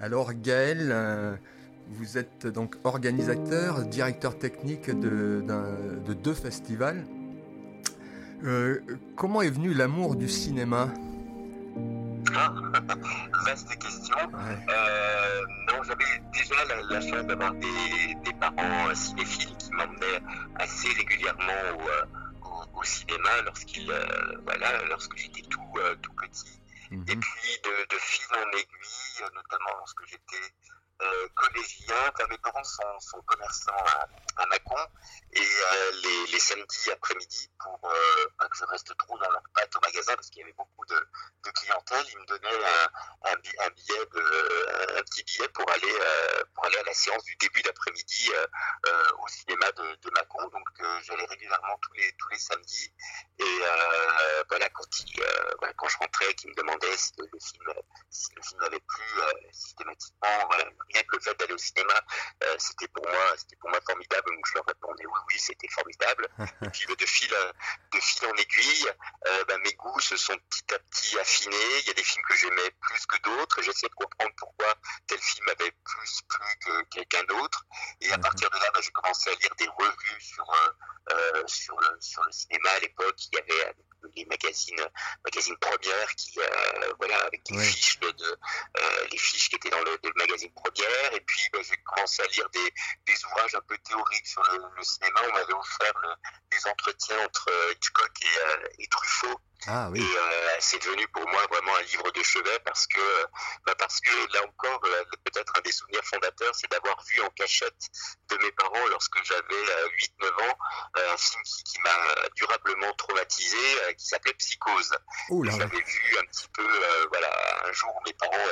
Alors Gaël, euh, vous êtes donc organisateur, directeur technique de, de deux festivals. Euh, comment est venu l'amour du cinéma? Ah, vaste question. Euh, non, j'avais déjà la, chance d'avoir des, des, parents cinéphiles qui m'emmenaient assez régulièrement au, au, cinéma lorsqu'ils, voilà, lorsque j'étais tout, tout Mhm. Et puis de, de, fil en aiguille, notamment lorsque j'étais euh, collégien. mes parents sont, sont commerçants à, à, Macon et euh, les, les, samedis après-midi, pour euh, que je reste trop dans leur patte au magasin, parce qu'il y avait beaucoup de, de, clientèle, ils me donnaient un, un, billet, un petit billet pour aller, euh, pour aller à la séance du début d'après-midi euh, au cinéma de, de Macon. Donc j'allais régulièrement tous les, tous les samedis. Et voilà, quand, il, quand je rentrais, qu'ils me demandaient si le, film, si le film avait plu systématiquement, voilà, rien que le fait d'aller au cinéma, euh, c'était pour moi, c'était pour moi formidable. Donc je leur répondais oui, oui, c'était formidable. Et puis de fil, de fil en aiguille, euh, bah, mes goûts se sont petit à petit affinés. Il y a des films que j'aimais plus que d'autres. J'essaie de comprendre pourquoi tel film avait plus plu que quelqu'un d'autre. Et à mhm. partir de là, bah, j'ai commencé à lire des revues sur euh, sur le sur le cinéma à l'époque. Il y avait les magazines, magazines premières qui, euh, voilà, avec les fiches de, euh, les fiches qui étaient dans le, magazine Et puis, bah, j'ai commencé à lire des, ouvrages un peu théoriques sur le, cinéma. On m'avait offert des entretiens entre Hitchcock et, et Truffaut. Ah, oui. Et euh, c'est devenu pour moi vraiment un livre de chevet parce que, bah parce que là encore, euh, peut-être un des souvenirs fondateurs, c'est d'avoir vu en cachette de mes parents lorsque j'avais 8-9 euh, ans un film qui, qui m'a durablement traumatisé, qui s'appelait Psychose. J'avais vu un petit peu, voilà, un jour où mes parents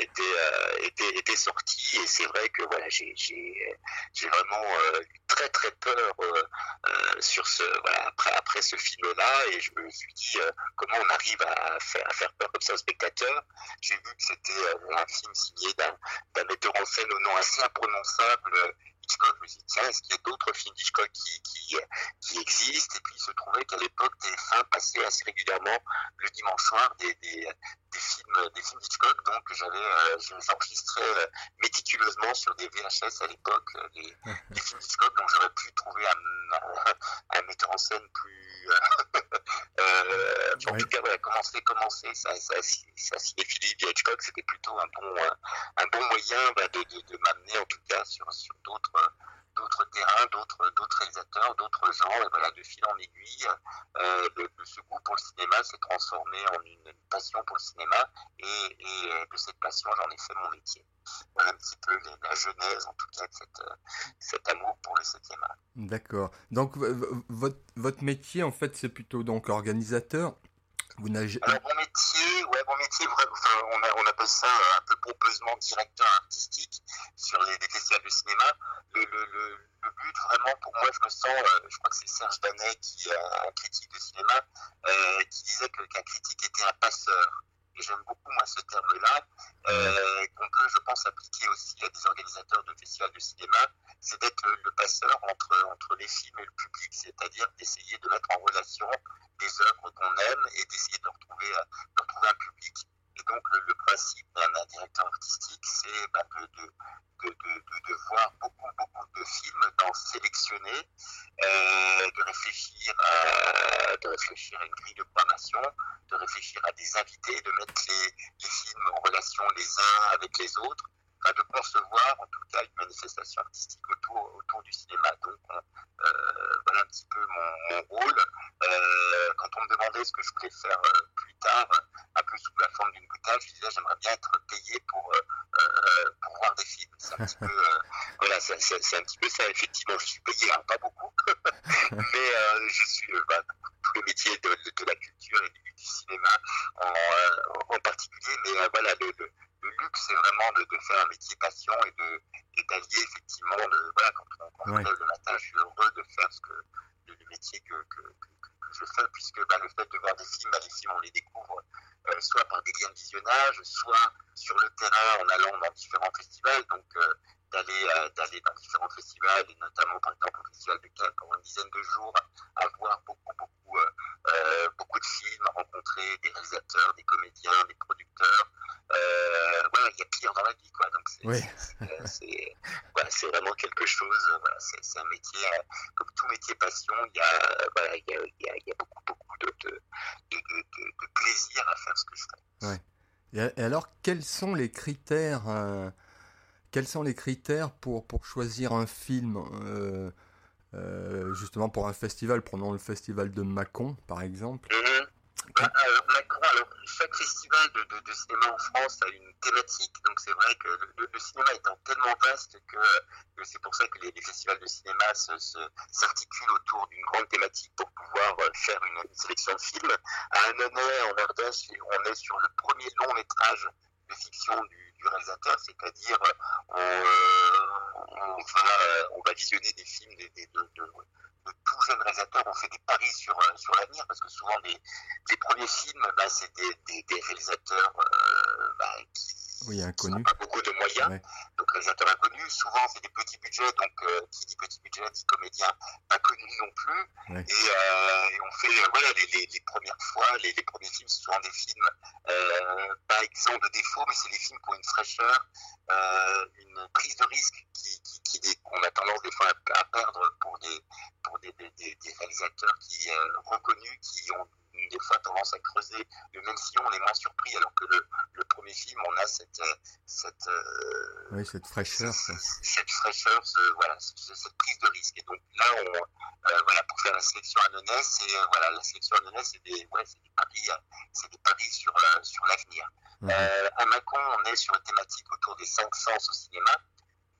étaient, étaient, étaient sortis et c'est vrai que voilà, j'ai vraiment très très peur sur ce, voilà, après, après ce film-là et je me suis euh, comment on arrive à faire, peur comme ça aux spectateurs. J'ai vu que c'était euh, un film signé d'un metteur en scène au nom assez imprononçable. Hitchcock, je me suis dit, tiens, est-ce qu'il y a d'autres films d'Hitchcock qui, qui, qui, existent? Et puis il se trouvait qu'à l'époque, TF1 passait assez régulièrement le dimanche soir des, des, des films des films d'Hitchcock. Donc j'avais euh, j'enregistrais méticuleusement sur des VHS à l'époque les, les, films d'Hitchcock. Donc j'aurais pu trouver un, un, metteur en scène plus euh, en tout cas, voilà, commencer, commencer sa, sa, sa cinéphilie via Hitchcock, c'était plutôt un bon, un bon moyen bah, de, de, de m'amener, en tout cas, sur, sur d'autres d'autres terrains, d'autres réalisateurs, d'autres gens, et voilà, de fil en aiguille, euh, ce goût pour le cinéma s'est transformé en une, passion pour le cinéma, et, et de cette passion, j'en ai fait mon métier. Voilà un petit peu la genèse, en tout cas, de cette, cet amour pour le 7e art. D'accord. Donc, votre, votre métier, en fait, c'est plutôt donc organisateur. Alors, mon métier, ouais, mon métier, on, appelle ça euh, un peu pompeusement directeur artistique sur les, festivals de cinéma. Le, but, vraiment, pour moi, je me sens, euh, je crois que c'est Serge Danet, qui est un critique de cinéma, euh, qui disait qu'un critique était un passeur j'aime beaucoup moi ce terme-là, euh, qu'on peut, je pense, appliquer aussi à des organisateurs de festivals de cinéma, c'est d'être le, passeur entre, entre les films et le public, c'est-à-dire d'essayer de mettre en relation des œuvres qu'on aime et d'essayer de retrouver, de retrouver un public. Et donc le, principe d'un directeur artistique, c'est bah, de, de, de, de, voir beaucoup, beaucoup de films, d'en sélectionner, euh, réfléchir à, de réfléchir à une grille de programmation, de réfléchir à des invités, de mettre les films en relation les uns avec les autres, enfin, de concevoir en tout cas une manifestation artistique autour, autour du cinéma. Donc on, euh, voilà un petit peu mon, mon rôle. Euh, quand on me demandait ce que je voulais faire euh, plus tard, un peu sous la forme d'une boutade, je disais j'aimerais bien être payé pour, pour voir des films. C'est un petit peu, voilà, c'est, c'est, un petit peu ça. Effectivement, je suis payé, hein, pas beaucoup, mais je suis bah, tous les métiers de, de, de, la culture et du, du cinéma en, en, particulier. Mais voilà, le, le, le luxe, c'est vraiment de, de, faire un métier passion et de et d'allier effectivement le, voilà, quand on, quand ouais. le matin, je suis heureux de faire ce que le, le métier que, que, que, que, je fais, puisque bah, le fait de voir des films, bah, les films, on les découvre euh, soit par des liens de visionnage, soit sur le terrain en allant dans différents festivals. Donc, euh, d'aller euh, d'aller dans différents festivals, et notamment par exemple au Festival de Cannes pendant une dizaine de jours, à voir beaucoup, beaucoup, euh, euh, beaucoup de films, à rencontrer des réalisateurs, des comédiens, des producteurs. voilà, il y a pire dans la C'est vraiment quelque chose, c'est un métier, comme tout métier passion, il y a, il y a, il y a beaucoup, beaucoup de, de, de, plaisir à faire ce que je fais. Ouais. Et alors, quels sont les critères quels sont les critères pour, choisir un film euh, euh, justement pour un festival? Prenons le festival de Mâcon par exemple. Mhm. Bah, alors, Macron, alors, chaque festival de, cinéma en France a une thématique, donc c'est vrai que le, cinéma étant tellement vaste que, c'est pour ça que les, festivals de cinéma s'articulent autour d'une grande thématique pour pouvoir euh, faire une, sélection de films. À en Ardèche, on est sur le premier long métrage de fiction du, réalisateur, c'est-à-dire euh, on, va, on va visionner des films de, tout jeunes réalisateurs, on fait des paris sur, euh, sur l'avenir, parce que souvent les, premiers films, bah, c'est des, des, réalisateurs euh, bah, qui oui, n'ont pas beaucoup de moyens, donc réalisateurs inconnus, souvent c'est des petits budgets, donc qui dit petit budget dit comédien pas connu non plus, et, on fait voilà, les, les, premières fois, les, les, premiers films, ce sont des films pas exempts de défauts, mais c'est des films qui ont une fraîcheur, euh, une prise de risque qui, qui, qui qu'on a tendance des fois à, perdre pour des, pour des, des, des réalisateurs qui euh, reconnus, qui ont des fois tendance à creuser le même sillon, on est moins surpris, alors que le, le premier film, on a cette, cette, euh, oui, cette fraîcheur, cette, cette fraîcheur, ce, voilà, cette, prise de risque. Et donc là, on, euh, voilà, pour faire la sélection à c'est euh, voilà, la sélection à c'est des, ouais, des paris, c'est des paris sur, sur l'avenir. Mhm. à Macon, on est sur une thématique autour des cinq sens au cinéma,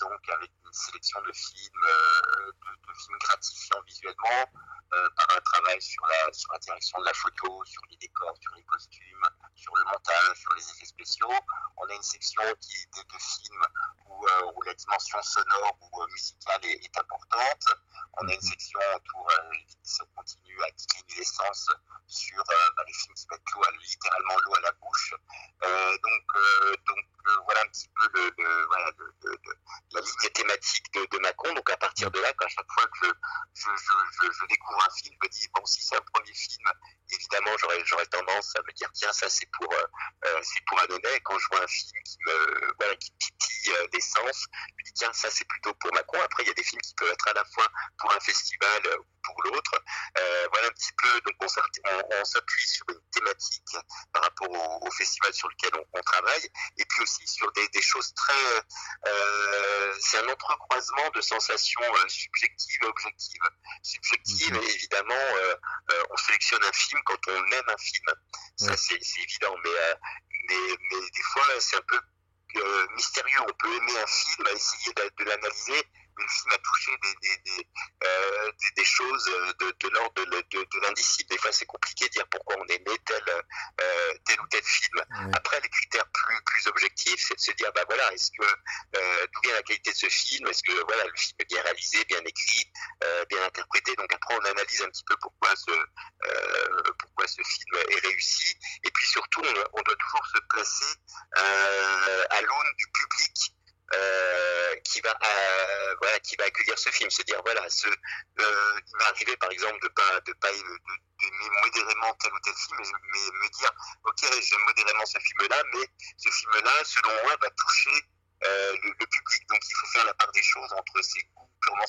donc avec une sélection de films, de, de films gratifiants visuellement, euh, par un travail sur la, sur la direction de la photo, sur les décors, sur les costumes, sur le montage, sur les effets spéciaux. On a une section qui est de, films où, euh, où, la dimension sonore ou euh, musicale est, importante. On a une mhm. section autour, ça continue à diminuer l'essence sur bah, les films qui mettent l'eau, littéralement l'eau à la bouche. donc, donc voilà un petit peu le, voilà, la ligne thématique de, de, Macron. Donc à partir de là, à chaque fois que je, je, je, je découvre un film, je me dis, bon, si c'est un premier film, évidemment, j'aurais tendance à me dire, tiens, ça c'est pour, euh, euh c'est pour Annonay. Quand je vois un film qui me, voilà, qui titille euh, je me dis, tiens, ça c'est plutôt pour Macron. Après, il y a des films qui peuvent être à la fois pour un festival euh, ou pour l'autre. Euh, voilà un petit peu, donc on, on, s'appuie sur une thématique par rapport au, au festival sur lequel on, on, travaille, et puis aussi sur des, des choses très, c'est un entrecroisement de sensations subjectives et objectives. Subjectives, évidemment, on sélectionne un film quand on aime un film. Ça, c'est évident. Mais, euh, mais, mais, des fois, c'est un peu euh, mystérieux. On peut aimer un film, essayer de l'analyser, le film a touché des, des, des, euh, des, choses de, de l'ordre de, de, de l'indicible. Des fois, c'est compliqué de dire pourquoi on aimait tel, euh, tel ou tel film. Après, les critères plus, plus objectifs, c'est de se dire, bah voilà, est-ce que euh, d'où vient la qualité de ce film? Est-ce que voilà, le film est bien réalisé, bien écrit, bien interprété? Donc après, on analyse un petit peu pourquoi ce, pourquoi ce film est réussi. Et puis surtout, on, on doit toujours se placer à l'aune du public euh, qui va euh, voilà qui va accueillir ce film. Se dire voilà ce euh, il m'est arrivé par exemple de pas de pas d'aimer modérément tel ou tel film mais, me dire ok j'aime modérément ce film là mais ce film là selon moi va toucher le, le, public. Donc il faut faire la part des choses entre ses goûts purement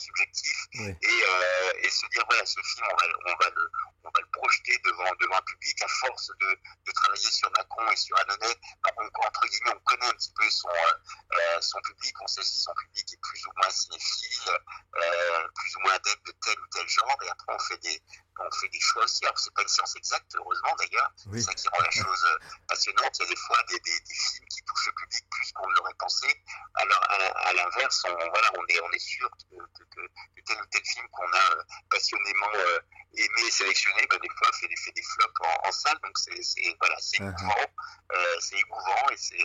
et, euh, et se dire voilà ce film on va, on va le on va le projeter devant, devant un public à force de, de travailler sur Macron et sur Annonay. entre guillemets, on connaît un petit peu son, euh, son public, on sait si son public est plus ou moins cinéphile, euh, plus ou moins adepte de tel ou tel genre, et après on fait des, on fait des choix aussi. Alors c'est pas une science exacte, heureusement d'ailleurs, c'est ça qui rend la chose euh, passionnante. Il y a des fois des, des, des films qui touchent le public plus qu'on ne l'aurait pensé. Alors à, à l'inverse, on, voilà, on est, on est sûr que, que, que, tel ou tel film qu'on a euh, passionnément euh, aimé et sélectionné, bah, des fois fait des, fait des flops en, en salle. Donc c'est voilà, c'est uh -huh. émouvant, euh, c'est émouvant et c'est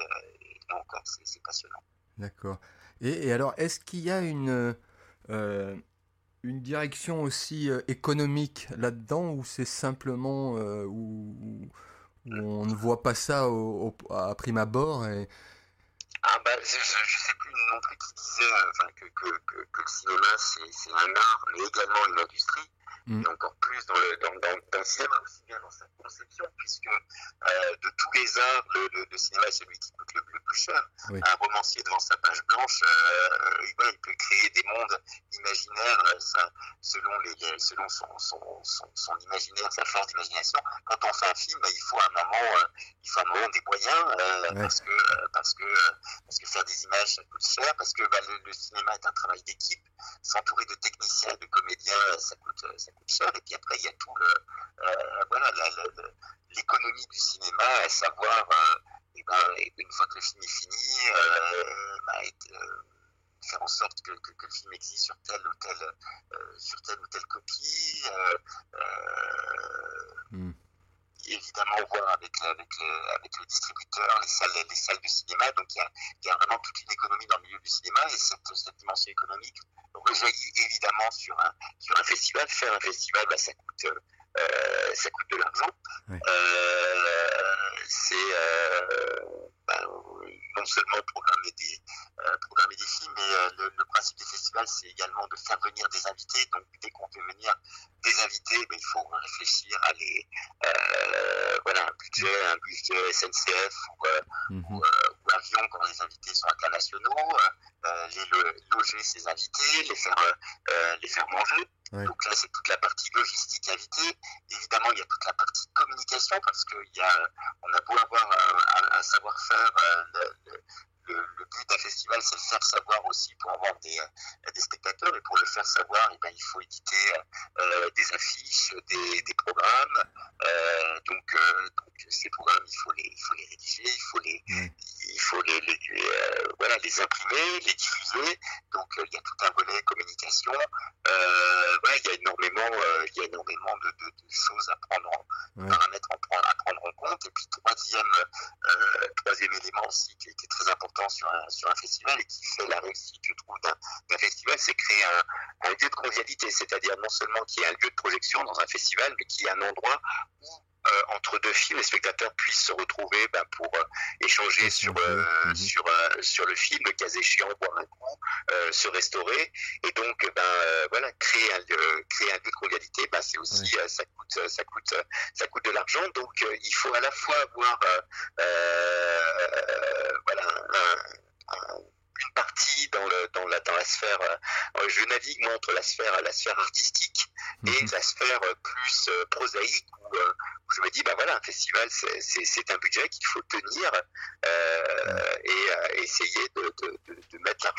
encore c'est passionnant. D'accord. Et, et, alors, est-ce qu'il y a une euh, une direction aussi euh, économique là-dedans ou c'est simplement euh, où, où, on ne voit pas ça au, au, à prime abord et... Ah bah, je, je sais plus non plus qui que, que, le cinéma c'est un art mais également une industrie mm. et encore plus dans le, dans, dans, dans le cinéma aussi bien dans sa conception puisque euh, de tous les arts le, le, le cinéma est celui qui coûte le, le plus cher. Un romancier devant sa page blanche, euh, il peut créer des mondes imaginaires ça, selon, les, selon son, son, son, imaginaire, sa force d'imagination. Quand on fait un film, il faut un moment, il faut un moment des moyens parce, que, parce, que, parce que faire des images, ça coûte cher, parce que bah, le, cinéma est un travail d'équipe. S'entourer de techniciens, de comédiens, ça coûte, ça coûte cher. Et puis après, il y a tout le, voilà, l'économie du cinéma, à savoir, euh, ben, une fois que le film est fini, euh, bah, euh, faire en sorte que, le film existe sur telle ou telle, sur telle ou telle copie. Hmm. Évidemment, voir avec, avec, avec, le distributeur, les salles, les salles de cinéma. Donc, il y, a, vraiment toute une économie dans le milieu du cinéma et cette, cette dimension économique rejaillit évidemment sur un, sur un festival. Faire un festival, bah, ça coûte euh, ça coûte de l'argent. Euh, c'est euh, ben, non seulement programmer des, programmer des films, mais le, principe des festivals, c'est également de faire venir des invités. Donc, dès qu'on fait venir des invités, ben, il faut réfléchir à les, voilà, un budget, un budget SNCF ou, avion quand les invités sont internationaux, les loger ces invités, les faire, les faire manger. Donc là, c'est toute la partie logistique invitée. Évidemment, il y a toute la partie communication parce qu'on a beau avoir un, savoir-faire, euh, le, but d'un festival, c'est de faire savoir aussi pour avoir des, euh, spectateurs. Et pour le faire savoir, eh ben, il faut éditer euh, des affiches, des programmes. Euh, donc, donc, ces programmes, il faut les, il faut les rédiger, il faut les, il faut les, les voilà, les imprimer, les diffuser. Donc, il y a tout un volet communication. Ouais, il y a énormément, il y a énormément de, de, de choses à prendre, en, paramètres à prendre, à prendre en compte. Et puis, troisième, troisième élément aussi qui, qui est très important sur un, sur un festival et qui fait la réussite, je trouve, d'un festival, c'est créer un, lieu de convivialité, c'est-à-dire non seulement qu'il y ait un lieu de projection dans un festival, mais qu'il y ait un endroit où euh, entre deux films, les spectateurs puissent se retrouver ben, pour euh, échanger sur, euh, mhm. sur, sur le film, le cas échéant, boire un coup, se restaurer. Et donc, ben, voilà, créer un, créer un lieu de convivialité, ben, c'est aussi, ça, coûte, ça, coûte, ça coûte de l'argent. Donc, il faut à la fois avoir voilà, une partie dans, le, dans, la, dans la sphère. je navigue moi entre la sphère, la sphère artistique et mhm. la sphère plus prosaïque où, je me dis, bah voilà, un festival, c'est un budget qu'il faut tenir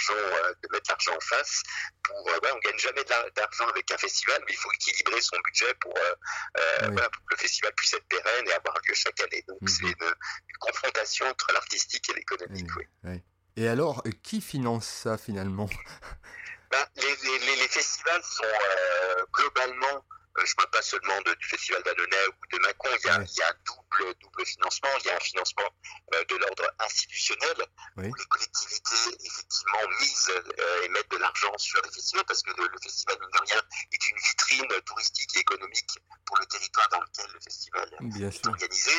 l'argent euh, de mettre l'argent en face. Pour, ouais, on gagne jamais d'argent avec un festival, mais il faut équilibrer son budget pour, voilà, pour que le festival puisse être pérenne et avoir lieu chaque année. Donc c'est mhm. une, une, confrontation entre l'artistique et l'économique. Oui. Et alors, qui finance ça finalement? Ben, les, les, les, festivals sont globalement euh, je ne parle pas seulement du Festival d'Annonay ou de Macron, il y, a, un double, double financement. Il y a un financement euh, de l'ordre institutionnel, où les collectivités, effectivement, misent euh, et mettent de l'argent sur les festivals, parce que le, festival, mine de rien, est une vitrine touristique et économique pour le territoire dans lequel le festival est organisé.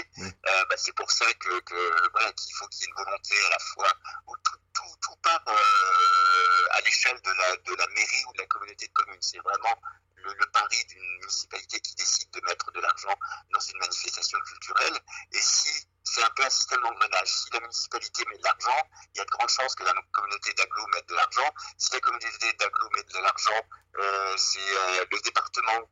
Bah, c'est pour ça que, qu'il faut qu'il y ait une volonté à la fois où tout, tout, part à l'échelle de la, de la mairie ou de la communauté de communes. C'est vraiment le, pari d'une municipalité qui décide de mettre de l'argent dans une manifestation culturelle. Et si c'est un peu un système d'engrenage. Si la municipalité met de l'argent, il y a de grandes chances que la communauté d'agglo mette de l'argent. Si la communauté d'agglo met de l'argent, euh, c'est euh, le département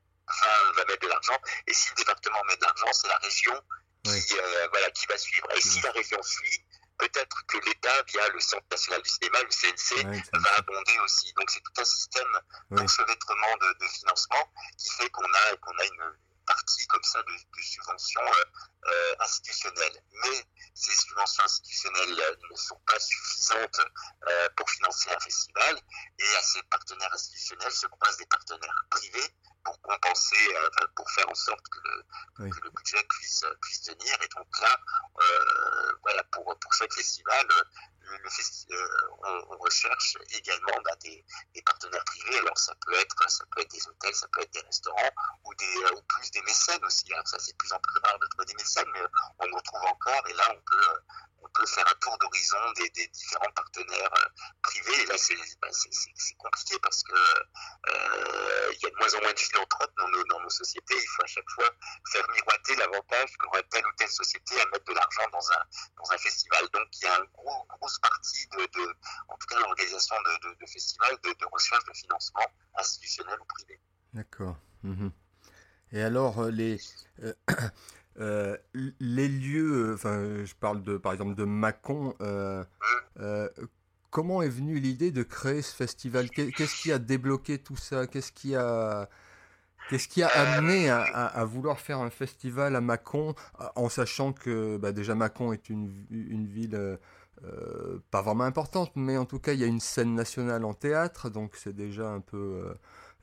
va mettre de l'argent. Et si le département met de l'argent, c'est la région qui, euh, voilà, qui va suivre. Et si la région suit, peut-être que l'État, via le Centre national du cinéma, le CNC, va abonder aussi. Donc c'est tout un système d'enchevêtrement de, de, financement qui fait qu'on a, qu'on a une partie comme ça de, de subventions euh, euh institutionnelles. Mais ces subventions institutionnelles euh, ne sont pas suffisantes euh, pour financer un festival et à ces partenaires institutionnels se croisent des partenaires privés pour compenser, euh, pour faire en sorte que le, que le budget puisse, puisse tenir. Et donc là, euh, voilà, pour, pour chaque festival, le, euh, on, on, recherche également bah, des, des, partenaires privés. Alors ça peut être, ça peut être des hôtels, ça peut être des restaurants ou des, ou plus des mécènes aussi. Alors ça c'est de plus en plus rare de trouver des mécènes, mais on en trouve encore. Et là, on peut on peut faire un tour d'horizon des, différents partenaires euh, privés. Et là, bah, c'est compliqué parce que euh, il y a de moins en moins de philanthropes dans nos, sociétés. Il faut à chaque fois faire miroiter l'avantage qu'aurait telle ou telle société à mettre de l'argent dans un, festival. Donc, il y a un gros, création de, de, festivals, de, recherche de financement institutionnel ou privé. D'accord. Mhm. Et alors, les, les lieux, enfin, je parle de, par exemple de Mâcon, mmh. comment est venue l'idée de créer ce festival? Qu'est-ce qui a débloqué tout ça? Qu'est-ce qui a Qu'est-ce qui a amené à, vouloir faire un festival à Mâcon, en sachant que bah, déjà Mâcon est une, ville euh, euh, pas vraiment importante, mais en tout cas il y a une scène nationale en théâtre, donc c'est déjà un peu...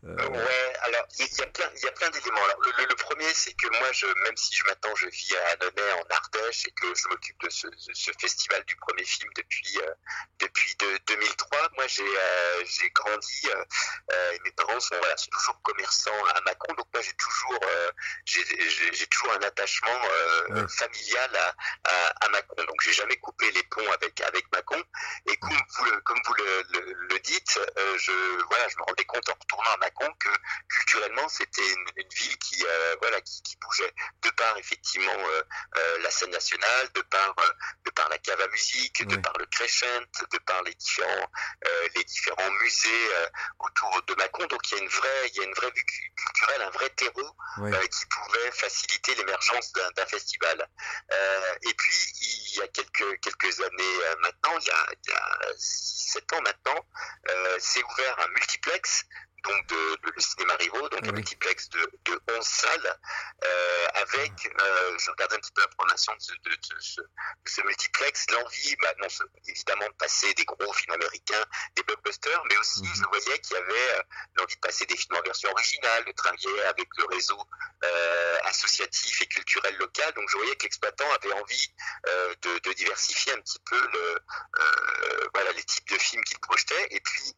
Euh, ouais, alors il y, a plein, y a plein d'éléments. Le, le, premier, c'est que moi, je, même si je maintenant je vis à Annonay en Ardèche et que je m'occupe de ce, ce, festival du premier film depuis depuis de, 2003, moi j'ai j'ai grandi et mes parents sont voilà sont toujours commerçants à Macron, donc moi j'ai toujours j'ai toujours un attachement familial à, à, à, Macron, donc j'ai jamais coupé les ponts avec avec Macron. Et comme vous le, comme vous le, le, dites, je voilà je me rendais compte en retournant à Macron que culturellement c'était une, ville qui euh, voilà qui, bougeait de par effectivement euh, euh, la scène nationale, de par de par la cave à musique, de par le crescent, de par les différents les différents musées autour de Macon. Donc il y a une vraie il y a une vraie vue culturelle, un vrai terreau qui pouvait faciliter l'émergence d'un festival. et puis il y a quelques quelques années maintenant, il y a, il y a 7 ans maintenant, c'est ouvert un multiplex donc de, le cinéma Rivaux, donc un multiplex de, de 11 salles, euh, avec, euh, je regarde un petit peu la programmation de, ce, ce, multiplex, l'envie, bah, non, évidemment, de passer des gros films américains, des blockbusters, mais aussi mhm. je voyais qu'il y avait euh, l'envie de passer des films en version originale, de travailler avec le réseau associatif et culturel local, donc je voyais que l'exploitant avait envie de, de, diversifier un petit peu le, voilà, les types de films qu'il projetait, et puis,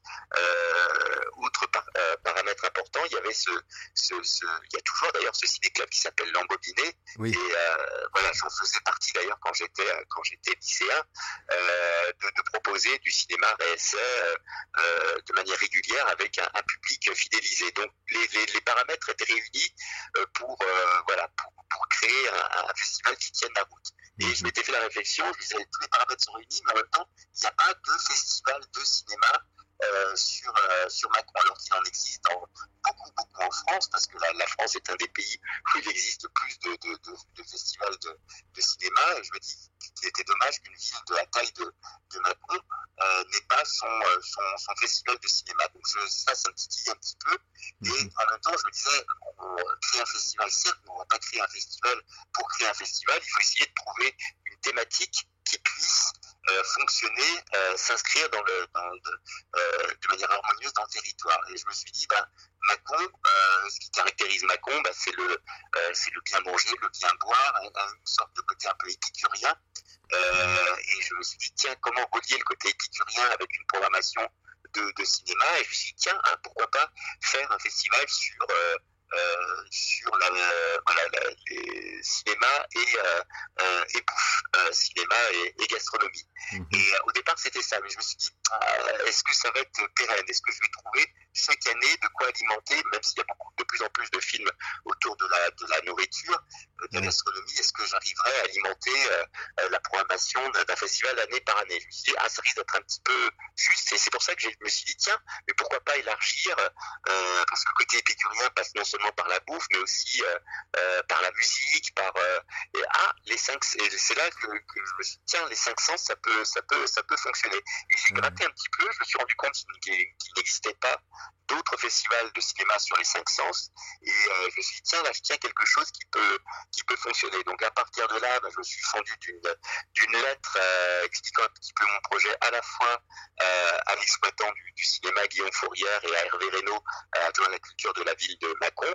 outre par, euh, paramètre important, il y avait ce, ce, ce il y a toujours d'ailleurs ce ciné-club qui s'appelle Lambobiné. Oui. Et euh, voilà, j'en faisais partie d'ailleurs quand j'étais quand j'étais lycéen, euh, de, de, proposer du cinéma réessai euh, de manière régulière avec un, un public fidélisé. Donc les, les, les, paramètres étaient réunis pour voilà pour, pour créer un, un, festival qui tienne la route. Et je m'étais fait la réflexion, je disais tous les paramètres sont réunis, mais en même temps, il n'y a pas de festival de cinéma euh, sur, euh, sur Macron, alors qu'il en existe beaucoup, beaucoup en France, parce que la, la, France est un des pays où il existe plus de, de, de, de festivals de, cinéma. Et je me dis qu'il était dommage qu'une ville de la taille de, Macron euh, n'ait pas son, son, son, festival de cinéma. Donc je, ça, ça me titille un petit peu. Et mhm. en même temps, je me disais, on crée un festival, certes, mais on ne va pas créer un festival pour créer un festival. Il faut essayer de trouver une thématique qui puisse euh, fonctionner, euh, s'inscrire euh, de, manière harmonieuse dans le territoire. Et je me suis dit, ben, Macon, ce qui caractérise Macon, ben, c'est le, bien manger, le bien boire, une sorte de côté un peu épicurien. et je me suis dit, tiens, comment relier le côté épicurien avec une programmation de, de cinéma? Et je me suis dit, tiens, hein, pourquoi pas faire un festival sur euh, sur la, voilà, les cinéma et, euh, euh, et bouffe, cinéma et, et gastronomie. Mhm. Et au départ, c'était ça. Mais je me suis dit, est-ce que ça va être pérenne? Est-ce que je vais trouver chaque année de quoi alimenter, même s'il y a beaucoup, de plus en plus de films autour de la, de la nourriture, de la gastronomie, est-ce que j'arriverai à alimenter la programmation d'un festival année par année? Je me suis dit, ah, ça risque d'être un petit peu juste. Et c'est pour ça que je me suis dit, tiens, mais pourquoi pas élargir Parce que le côté épicurien passe non seulement par la bouffe, mais aussi euh, euh, par la musique, par euh, et, ah les cinq. C'est là que, que, je me suis dit, tiens, les cinq sens, ça peut, ça peut, ça peut fonctionner. Et j'ai gratté un petit peu, je me suis rendu compte qu'il n'existait pas d'autres festivals de cinéma sur les cinq sens. Et je me suis dit, tiens, là, je tiens quelque chose qui peut, qui peut fonctionner. Donc, à partir de là, bah, je me suis fendu d'une lettre euh, expliquant un petit peu mon projet à la fois à l'exploitant du, du, cinéma Guillaume Fourière et à Hervé Reynaud, adjoint à la culture de la ville de Macon,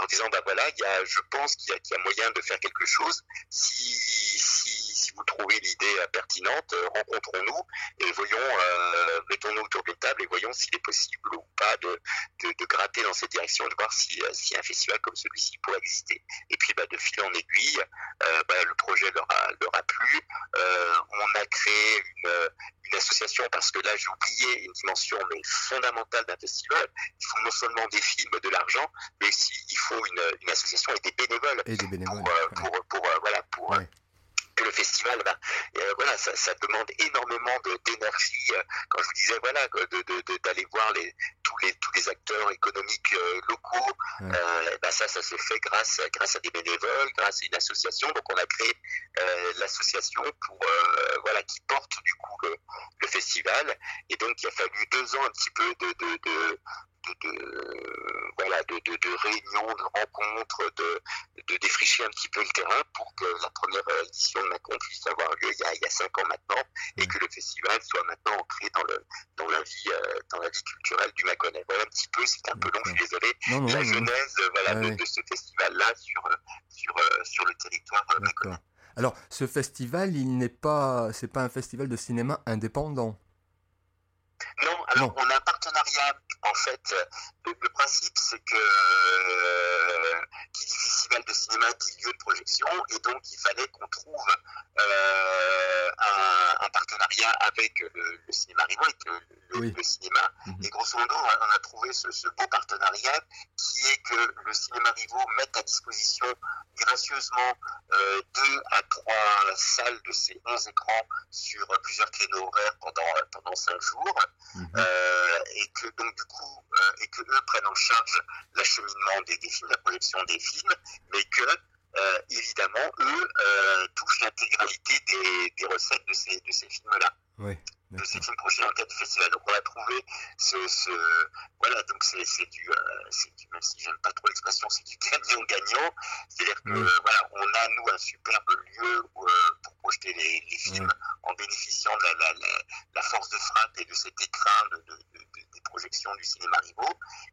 en disant, bah il y a, je pense qu'il y, y, a moyen de faire quelque chose. Si vous trouvez l'idée euh, pertinente, euh, rencontrons-nous et voyons, euh, mettons-nous autour d'une table et voyons s'il est possible ou pas de, de, de, gratter dans cette direction, de voir si, si un festival comme celui-ci pourrait exister. Et puis bah, de fil en aiguille, bah, le projet leur a, leur a plu. on a créé une, une association parce que là j'ai oublié une dimension mais fondamentale d'un festival. Il faut non seulement des films, de l'argent, mais aussi il faut une, une association et des bénévoles, et des bénévoles pour, pour, pour, voilà pour que le festival, ben, euh, voilà, ça, ça, demande énormément d'énergie. Euh, quand je vous disais, voilà, d'aller voir les, tous les tous les acteurs économiques euh, locaux, ben ça, ça se fait grâce grâce à des bénévoles, grâce à une association. Donc, on a créé l'association pour voilà qui porte du coup le, le, festival. Et donc, il a fallu deux ans un petit peu de, de de, voilà, de, de, réunions, de rencontres, de, de, défricher un petit peu le terrain pour que la première édition de Macon puisse avoir lieu il y a, il y a cinq ans maintenant et que le festival soit maintenant ancré dans, le, dans, la, vie, euh, dans la vie culturelle du Mâconnais. Voilà un petit peu, c'est un peu long, je suis désolé, la genèse voilà, de, ce festival-là sur, sur, euh, sur le territoire euh, Mâconnais. Alors, ce festival, il n'est pas, c'est pas un festival de cinéma indépendant. Non, alors on a un partenariat. En fait, le, principe, c'est que euh, qui dit festival de cinéma dit lieu de projection, et donc il fallait qu'on trouve euh, un, partenariat avec le, cinéma Rivo, avec le, cinéma. Mhm. Et grosso modo, on a trouvé ce, beau partenariat qui est que le cinéma Rivo mette à disposition gracieusement euh, deux à trois salles de ces 11 écrans sur plusieurs créneaux horaires pendant, pendant cinq jours. Mhm. Euh, et que donc du coup euh, prennent en charge l'acheminement des, films, la projection des films, mais que euh, évidemment eux touchent l'intégralité des, recettes de ces, films-là. De ces films projetés dans le cadre du festival. Donc on a trouvé ce, ce voilà donc c'est du, du, même si j'aime pas trop l'expression c'est du gagnant-gagnant c'est-à-dire que voilà on a nous un superbe lieu pour projeter les, les films en bénéficiant de la, la, la, force de frappe et de cet écrin de, de, des projections du cinéma Rivo.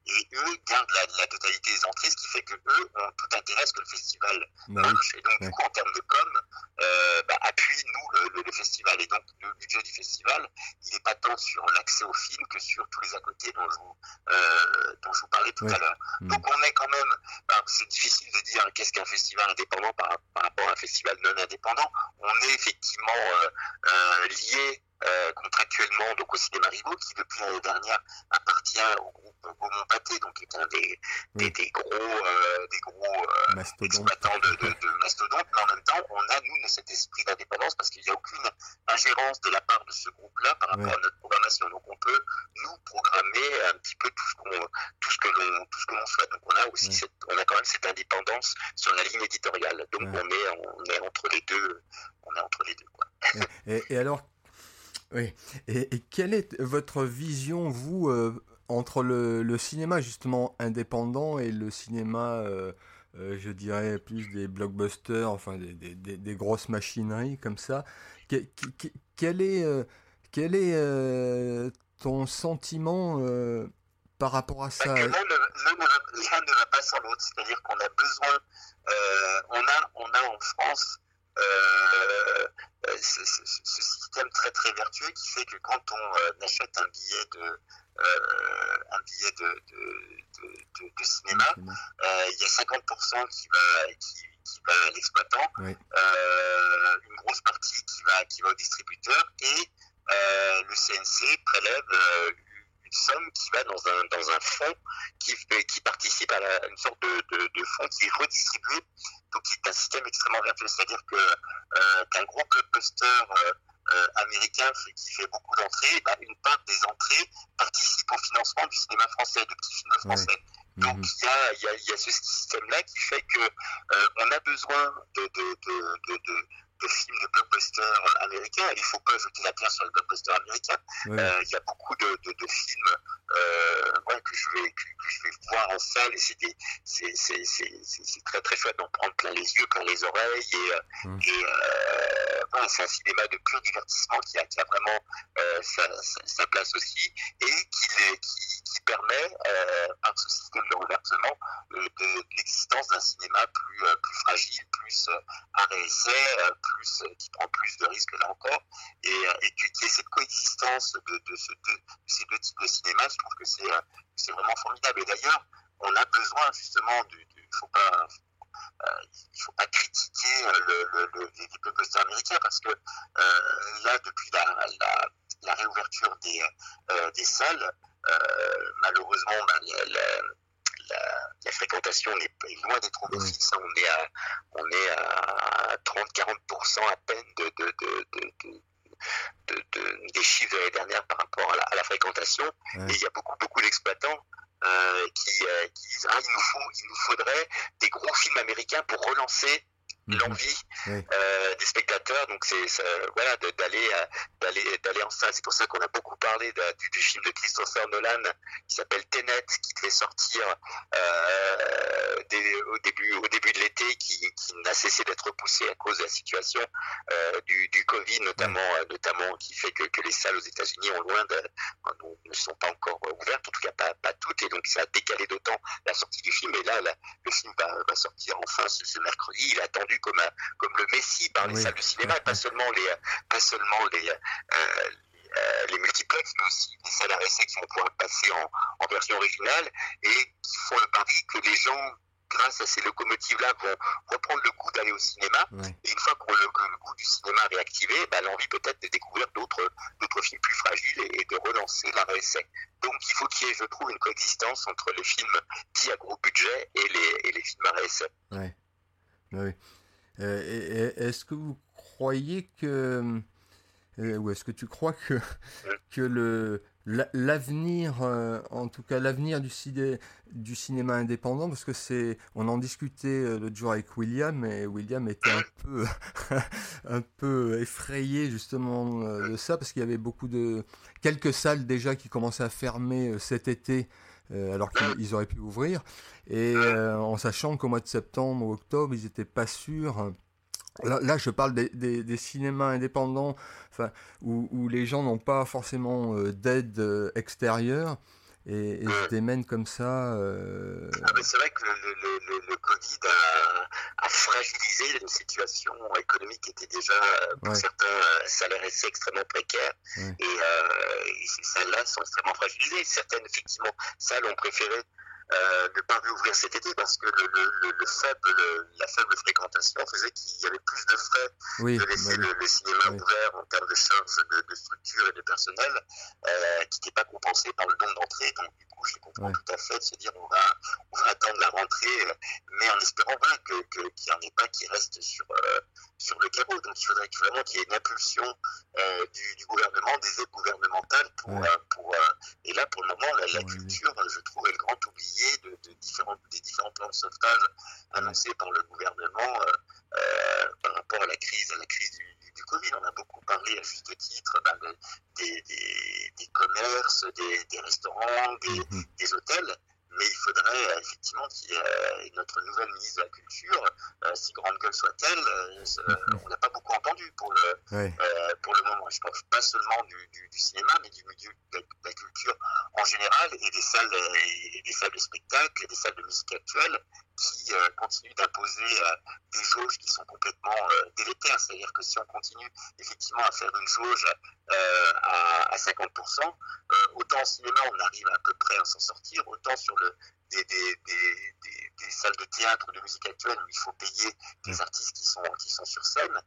Et eux gardent la, totalité des entrées, ce qui fait que eux ont tout intérêt à ce que le festival bah marche. Et donc, du coup, en termes de com, euh, bah, appuie nous le, le, festival. Et donc, le budget du festival, il n'est pas tant sur l'accès au film que sur tous les à côté dont je vous, euh, dont je vous parlais tout à l'heure. Mm. Donc, on est quand même, bah, c'est difficile de dire qu'est-ce qu'un festival indépendant par, par, rapport à un festival non indépendant. On est effectivement euh, euh lié euh, contractuellement donc au cinéma Rigaud, qui depuis l'année dernière appartient au groupe Gaumont Pâté, donc qui est un des, des, des gros, euh, des gros euh, exploitants de, de, de, mastodontes. Mais en même temps, on a, nous, cet esprit d'indépendance parce qu'il n'y a aucune ingérence de la part de ce groupe-là par rapport à notre programmation. Donc on peut, nous, programmer un petit peu tout ce, qu'on, tout ce que l'on tout ce que l'on souhaite. Donc on a aussi cette, on a quand même cette indépendance sur la ligne éditoriale. Donc on, est, on est entre les deux. On est entre les deux. Quoi. Et, et alors, oui. Et, quelle est votre vision, vous, euh, entre le, cinéma justement indépendant et le cinéma, euh, euh, je dirais, plus des blockbusters, enfin des, grosses machineries comme ça? Quel est, quel est ton sentiment par rapport à ça? L'un ne, va pas sans l'autre, c'est-à-dire qu'on a besoin, on, a, on a en France euh, euh, ce, système très très vertueux qui fait que quand on euh, achète un billet de un billet de, de, de, cinéma, il y a 50% qui va qui, qui va à l'exploitant, une grosse partie qui va qui va au distributeur et le CNC prélève une somme qui va dans un, dans un fonds qui, qui participe à une sorte de, de, de fonds qui est redistribué donc c'est un système extrêmement vertueux. C'est-à-dire que euh, qu'un gros blockbuster euh, euh, américain qui fait beaucoup d'entrées, bah, une part des entrées participe au financement du cinéma français, de petits films français. Donc mhm. il y, a, y, a, y, a, ce système-là qui fait que euh, on a besoin de, de, de, de films de blockbusters américains. Il ne faut pas jeter la pierre sur le blockbuster américain. Euh, il y a beaucoup de, de, de films euh, ouais, que, je vais, que, que, je vais voir en salle et c'est très très chouette d'en prendre plein les yeux, plein les oreilles. Et, euh, mmh. et euh, c'est un cinéma de pur divertissement qui a, qui a vraiment euh, sa, sa, sa, place aussi et qui, qui, qui permet, par ce système de renversement, de, l'existence d'un cinéma plus, plus fragile, plus arrêté, plus, qui prend plus de risques là encore, et, et qui est cette coexistence de, de, ce, de, ces deux types de cinéma, trouve que c'est c'est vraiment formidable. Et d'ailleurs, on a besoin justement du, du faut pas euh, il faut pas critiquer le, le, le, les blockbusters américains parce que euh, là, depuis la, la, la réouverture des, euh, des salles, euh, malheureusement, ben, la, la, fréquentation est, loin d'être au fixe. On est à, on est à 30-40% à peine de, de, de, de, des chiffres de l'année dernière par rapport à la, fréquentation. Et il y a beaucoup, beaucoup d'exploitants euh, qui, euh, qui, disent ah, il, nous faut, il nous faudrait des gros films américains pour relancer Mhm. l'envie euh, des spectateurs. Donc c'est voilà d'aller euh, d'aller d'aller en salle. C'est pour ça qu'on a beaucoup parlé du, film de Christopher Nolan qui s'appelle Tenet, qui devait sortir euh, au début au début de l'été, qui, qui n'a cessé d'être repoussé à cause de la situation du, du Covid, notamment notamment qui fait que, que les salles aux États-Unis ont loin de ne sont pas encore ouvertes, en tout cas pas, pas toutes, et donc ça a décalé d'autant la sortie du film. Et là, le film va, va sortir enfin ce, ce mercredi. Il attendu comme, comme le Messie par les salles de cinéma, pas seulement les, pas seulement les, euh, euh, les multiplex, mais aussi les salles à réception qui vont pouvoir passer en, en version originale et qui font le pari que les gens grâce à ces locomotives-là, vont reprendre le goût d'aller au cinéma. Et une fois que le, goût du cinéma est réactivé, bah, l'envie peut-être de découvrir d'autres films plus fragiles et, de relancer la réessai. Donc il faut qu'il y ait, je trouve, une coexistence entre les films dits à gros budget et les, et les films à réessai. Ouais. Oui. Euh, est-ce que vous croyez que euh, ou est-ce que tu crois que que le l'avenir euh, en tout cas l'avenir du ciné, du cinéma indépendant parce que c'est on en discutait l'autre jour avec William et William était un peu un peu effrayé justement de ça parce qu'il y avait beaucoup de quelques salles déjà qui commençaient à fermer cet été alors qu'ils auraient pu ouvrir. Et euh, en sachant qu'au mois de septembre ou octobre, ils n'étaient pas sûrs. Là, je parle des, des, cinémas indépendants où, où les gens n'ont pas forcément euh, d'aide euh, extérieure et, se démènent comme ça. Ah, c'est vrai que le, le, Covid a, a, fragilisé une situation économique qui était déjà pour certains salaires extrêmement précaires et, et, ces salles-là sont extrêmement fragilisées. Certaines, effectivement, salles ont préféré euh, ne pas réouvrir cet été parce que le, le, le faible, la faible fréquentation faisait qu'il y avait plus de frais de laisser bah le, cinéma ouvert en termes de charges de, de structure et de personnel euh, qui n'était pas compensé par le nombre d'entrées. Donc du coup, je comprends tout à fait de se dire on va, on va attendre la rentrée, euh, mais en espérant bien qu'il que, n'y en ait pas qui reste sur, euh, sur le carreau. Donc il faudrait vraiment qu'il y ait une impulsion du, du, gouvernement, des aides gouvernementales pour, pour et là pour le moment la, la culture, je trouve, est le grand oublié de, différents, des différents plans de sauvetage annoncés par le gouvernement euh, euh, par rapport à la crise, à la crise du, Covid. On a beaucoup parlé à juste titre ben, des, des, commerces, des, restaurants, mhm. des, hôtels mais il faudrait euh, effectivement qu'il y ait notre nouvelle ministre de la Culture, si grande gueule soit-elle, on n'a pas beaucoup entendu pour le, pour le moment. Je pense pas seulement du, du, cinéma, mais du milieu de la, culture en général et des salles, et des salles de spectacle et des salles de musique actuelle qui euh, continuent d'imposer euh, des jauges qui sont complètement euh, délétères. C'est-à-dire que si on continue effectivement à faire une jauge à, à, 50%, autant en cinéma on arrive à peu près à s'en sortir, autant sur le, des, des, des, des, salles de théâtre, de musique actuelle où il faut payer des mm. artistes qui sont, qui sont sur scène,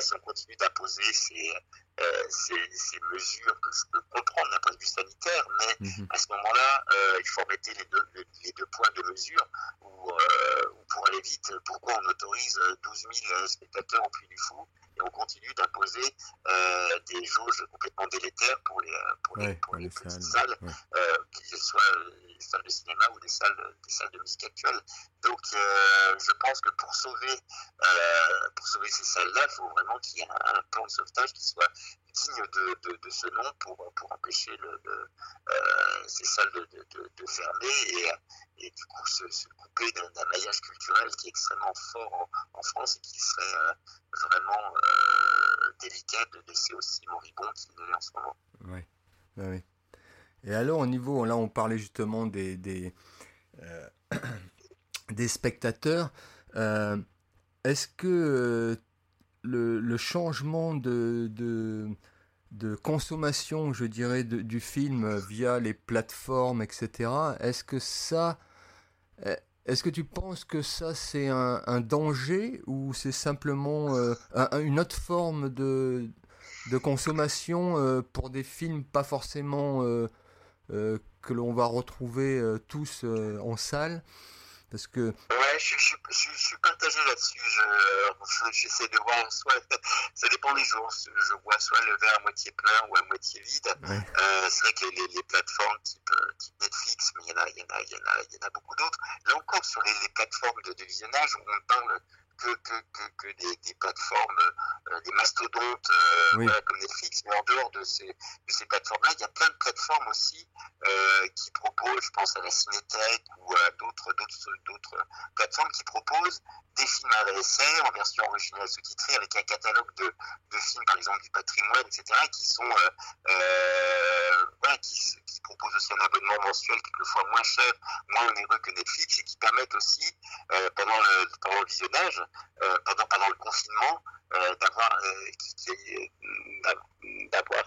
si on continue d'imposer ces, ces, ces, mesures que je peux comprendre d'un point de vue sanitaire, mais mm-hmm. à ce moment-là, il faut arrêter les deux, les deux points de mesure où euh, pour aller vite, pourquoi on autorise 12 000 spectateurs au Puy du Fou et on continue d'imposer euh, des jauges complètement délétères pour les, pour les, pour les, petites salles, euh, qu'ils soient des salles de cinéma ou des salles, des salles de musique actuelle. Donc, euh, je pense que pour sauver, euh, pour sauver ces salles-là, il faut vraiment qu'il y ait un, plan de sauvetage qui soit digne de, de, de ce nom pour, pour empêcher le, euh, ces salles de, de fermer et, et, du coup se, se couper d'un maillage culturel qui est extrêmement fort en, France et qui serait euh, vraiment euh, délicat de laisser aussi moribond qu'il est en ce moment. Oui. Et alors au niveau, là on parlait justement des, des, euh, spectateurs, est-ce que le, changement de, de, consommation, je dirais, du film via les plateformes, etc., est-ce que ça... Est-ce que tu penses que ça c'est un, danger ou c'est simplement euh, un, une autre forme de, de consommation euh, pour des films pas forcément euh, que l'on va retrouver tous en salle? Parce que... Ouais, je, je, je, je suis partagé là-dessus. J'essaie de voir soit. Ça dépend des jours. Je vois soit le verre à moitié plein ou à moitié vide. Euh, c'est vrai que les, les plateformes type, type, Netflix, mais il y en a, il y en a, il y en a, il y en a beaucoup d'autres. Là encore, sur les, les plateformes de, de, visionnage, on parle que, que, que, que des, des, plateformes, euh, des mastodontes euh, oui. voilà, comme Netflix, mais en dehors de ces, de ces plateformes-là, il y a plein de plateformes aussi euh, qui proposent, je pense à la Cinétech ou à d'autres d'autres plateformes qui proposent des films à en version originale sous-titrée avec un catalogue de, de, films, par exemple du patrimoine, etc., qui sont voilà, qui, qui proposent aussi un abonnement mensuel quelquefois moins cher, moins onéreux que Netflix et qui permettent aussi pendant le pendant le visionnage euh, pendant, pendant le confinement euh, d'avoir euh, d'avoir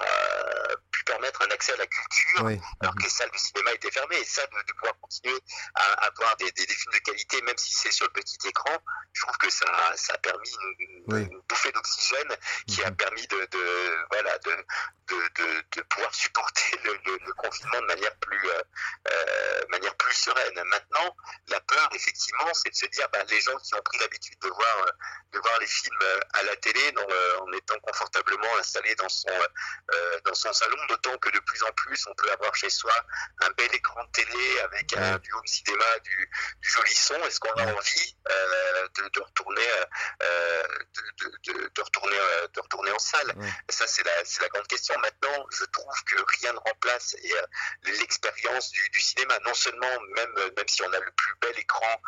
pu permettre un accès à la culture oui. alors que les salles de cinéma étaient fermées et ça de, de pouvoir continuer à, à avoir des, des, des, films de qualité même si c'est sur le petit écran je trouve que ça, ça a permis une, oui. une bouffée d'oxygène qui mmh. a permis de, de voilà de, de, de, pouvoir supporter le, le, le, confinement de manière plus euh, manière plus sereine. Maintenant la peur effectivement c'est de se dire bah, les gens qui ont pris l'habitude de voir de voir les films à la télé dans, en étant confortablement installé dans son euh, dans son salon d'autant que de plus en plus on peut avoir chez soi un bel écran de télé avec ouais. un, du home cinéma du, du joli son. Est-ce qu'on a envie euh, de, de, retourner euh, de, de, de, retourner de retourner en salle? Ouais. ça c'est la c'est la grande question. Maintenant je trouve que rien ne remplace l'expérience du, du, cinéma. Non seulement même même si on a le plus bel écran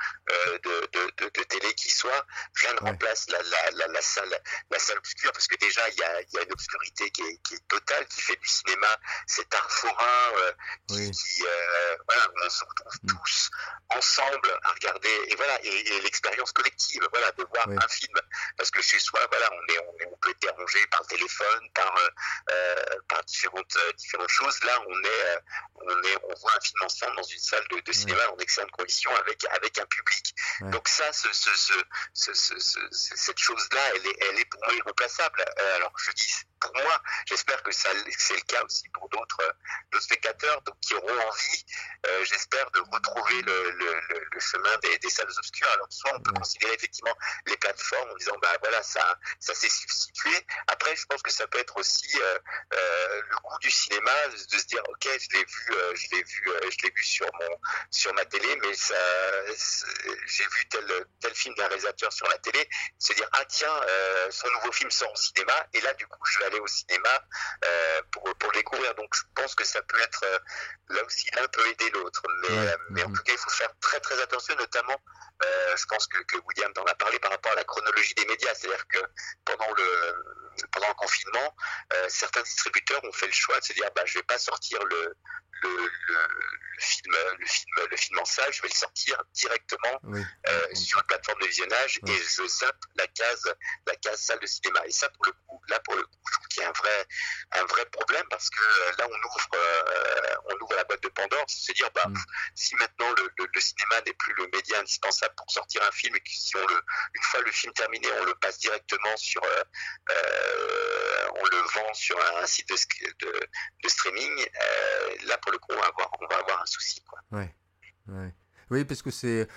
de, de, de, télé qui soit rien ne ouais. remplace la, la, la, la, salle la salle obscure parce que déjà il y a, y a une obscurité qui est, qui est, totale qui fait du cinéma cet art forain euh, qui, oui. qui euh, voilà on se retrouve mmh. tous ensemble à regarder et voilà et, et l'expérience collective voilà de voir oui. un film parce que chez soi voilà on est on, peut être dérangé par le téléphone par euh, par différentes différentes choses là on est on est on voit un film ensemble dans une salle de, de cinéma en excellentes conditions avec avec un public. Donc ça ce, ce, ce, ce cette chose-là, elle est, elle est pour moi irremplaçable. Euh, alors je dis pour moi, j'espère que c'est le cas aussi pour d'autres spectateurs donc, qui auront envie, euh, j'espère, de retrouver le, le, le chemin des, des, salles obscures. Alors soit on peut considérer effectivement les plateformes en disant bah voilà ça ça s'est substitué. Après je pense que ça peut être aussi euh, euh, le goût du cinéma de se dire ok je l'ai vu euh, je l'ai vu euh, je l'ai vu sur mon sur ma télé mais ça j'ai vu tel tel film d'un réalisateur sur la télé se dire ah tiens euh, son nouveau film sort au cinéma et là du coup je vais aller au cinéma euh, pour, pour le découvrir. Donc je pense que ça peut être euh, là aussi l'un peut aider l'autre. Mais, ouais. mais en tout cas, il faut faire très très attention, notamment, euh, je pense que, que William en a parlé par rapport à la chronologie des médias. C'est-à-dire que pendant le, pendant le confinement, certains distributeurs ont fait le choix de se dire bah, je vais pas sortir le, le, le, le, film, le, film, le film en salle, je vais le sortir directement oui. euh, sur une plateforme de visionnage oui. et je zappe la case, la case salle de cinéma. Et ça, pour le coup, là, pour le coup, je trouve qu'il y a un vrai, un vrai problème parce que euh, là, on ouvre, euh, on ouvre la boîte de Pandore, c'est se dire, bah, mm. si maintenant le, cinéma n'est plus le média indispensable pour sortir un film et que si on le, une fois le film terminé, on le passe directement sur, euh on le vend sur un, un site de, de, de streaming, là, pour le coup, on va avoir, on va avoir un souci. Quoi. Ouais, ouais. Oui, parce que c'est.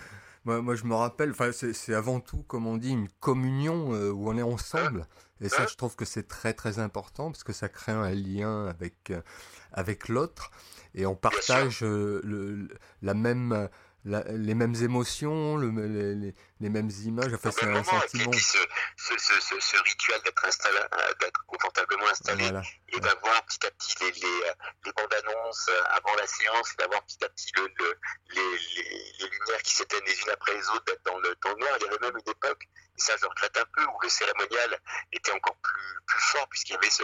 Moi, moi, je me rappelle, c'est avant tout, comme on dit, une communion euh, où on est ensemble. Et ça, je trouve que c'est très, très important parce que ça crée un lien avec, euh, avec l'autre. Et on partage euh, le, la même la, les mêmes émotions, le, les, les, mêmes images. Enfin, c'est un sentiment. Ce, ce, ce, ce, rituel d'être installé, euh, d'être confortablement installé voilà. et d'avoir petit à petit les, les, les bandes annonces euh, avant la séance, d'avoir petit à petit le, le, les, lumières qui s'éteignent les unes après les autres, d'être dans le, dans le noir. Il y avait même une époque, et ça je regrette un peu, où le cérémonial était encore plus, plus fort puisqu'il y avait ce,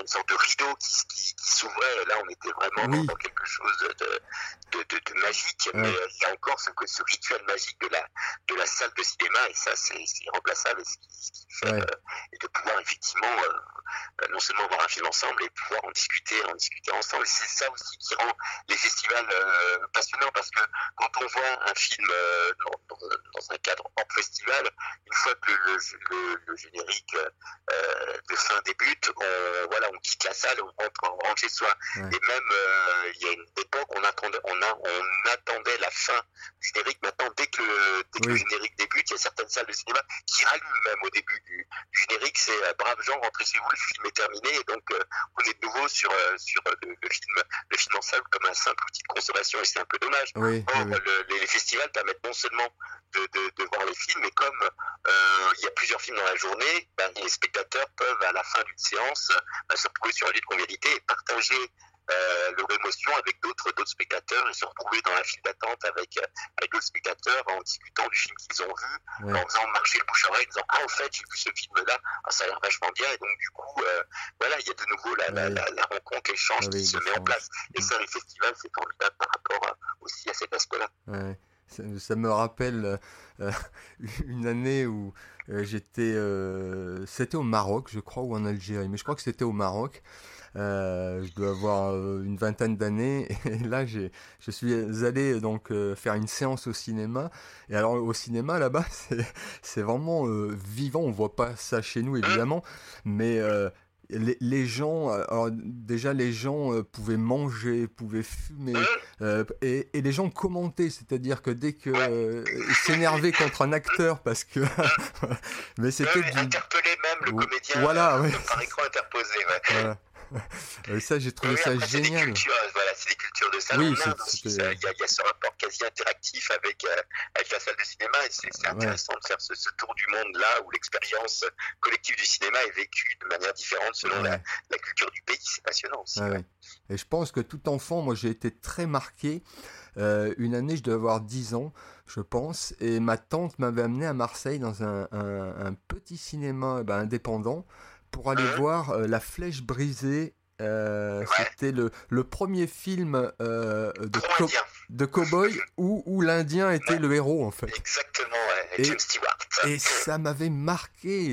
une sorte de rideau qui, qui, qui s'ouvrait. Là, on était vraiment oui. dans quelque chose de, de, de, de magique. Mais euh, il y a encore ce, ce rituel magique de la, de la salle de cinéma et ça c'est irremplaçable ouais. euh, et de pouvoir effectivement euh, non seulement voir un film ensemble et pouvoir en discuter en discuter ensemble et c'est ça aussi qui rend les festivals euh, passionnants parce que quand on voit un film euh, dans, un cadre hors festival une fois que le, générique euh, de fin débute, on, voilà, on quitte la salle, on rentre, on rentre chez soi. Et même, euh, il y a une époque, on attendait, on, a, on attendait la fin du générique. Maintenant, dès que, le générique débute, il y a certaines salles de cinéma qui rallument même au début du, générique. C'est euh, brave gens, rentrez chez vous, le film est terminé. Et donc, on est de nouveau sur, sur le, film, le film en salle comme un simple outil de consommation. Et c'est un peu dommage. les festivals permettent non seulement de, voir les films, mais comme euh, il y a plusieurs films dans la journée, ben, les spectateurs peuvent à la fin d'une séance ben, se retrouver sur un lieu de convivialité et partager euh, leur émotion avec d'autres spectateurs. Et se retrouver dans la file d'attente avec euh, avec d'autres spectateurs en discutant du film qu'ils ont vu, en faisant marcher le bouche à oreille, en disant ah en fait j'ai vu ce film là, ah, ça a l'air vachement bien. Et donc du coup voilà il y a de nouveau la, la, la, rencontre, l'échange qui se met en place. Et ça les festivals c'est formidable par rapport aussi à cet aspect là. Ça, me rappelle euh, une année où euh, j'étais. Euh, c'était au Maroc, je crois, ou en Algérie, mais je crois que c'était au Maroc. Je dois avoir une vingtaine d'années. Et là je suis allé donc faire une séance au cinéma. Et alors au cinéma là-bas c'est vraiment vivant. On voit pas ça chez nous évidemment. Mais les, gens, euh, alors déjà les gens euh, pouvaient manger, pouvaient fumer, euh, et, les gens commentaient, c'est-à-dire que dès que s'énervaient contre un acteur parce que, mais c'était du... interpeller même le comédien voilà, par écran interposé. Voilà. ça, j'ai trouvé ça génial. voilà, c'est des cultures de salle. Oui, il y, a ce rapport quasi interactif avec, euh, avec la salle de cinéma. Et c'est intéressant de faire ce, tour du monde là où l'expérience collective du cinéma est vécue de manière différente selon la, culture du pays. C'est passionnant aussi. Et je pense que tout enfant, moi, j'ai été très marqué. Euh, une année, je devais avoir 10 ans, je pense, et ma tante m'avait amené à Marseille dans un, un, petit cinéma ben, indépendant pour aller hein voir euh, La Flèche brisée. Euh, c'était le, le, premier film euh, de, co de cowboy où, où l'Indien était le héros en fait. Exactement, et, James Stewart. Et ça m'avait marqué.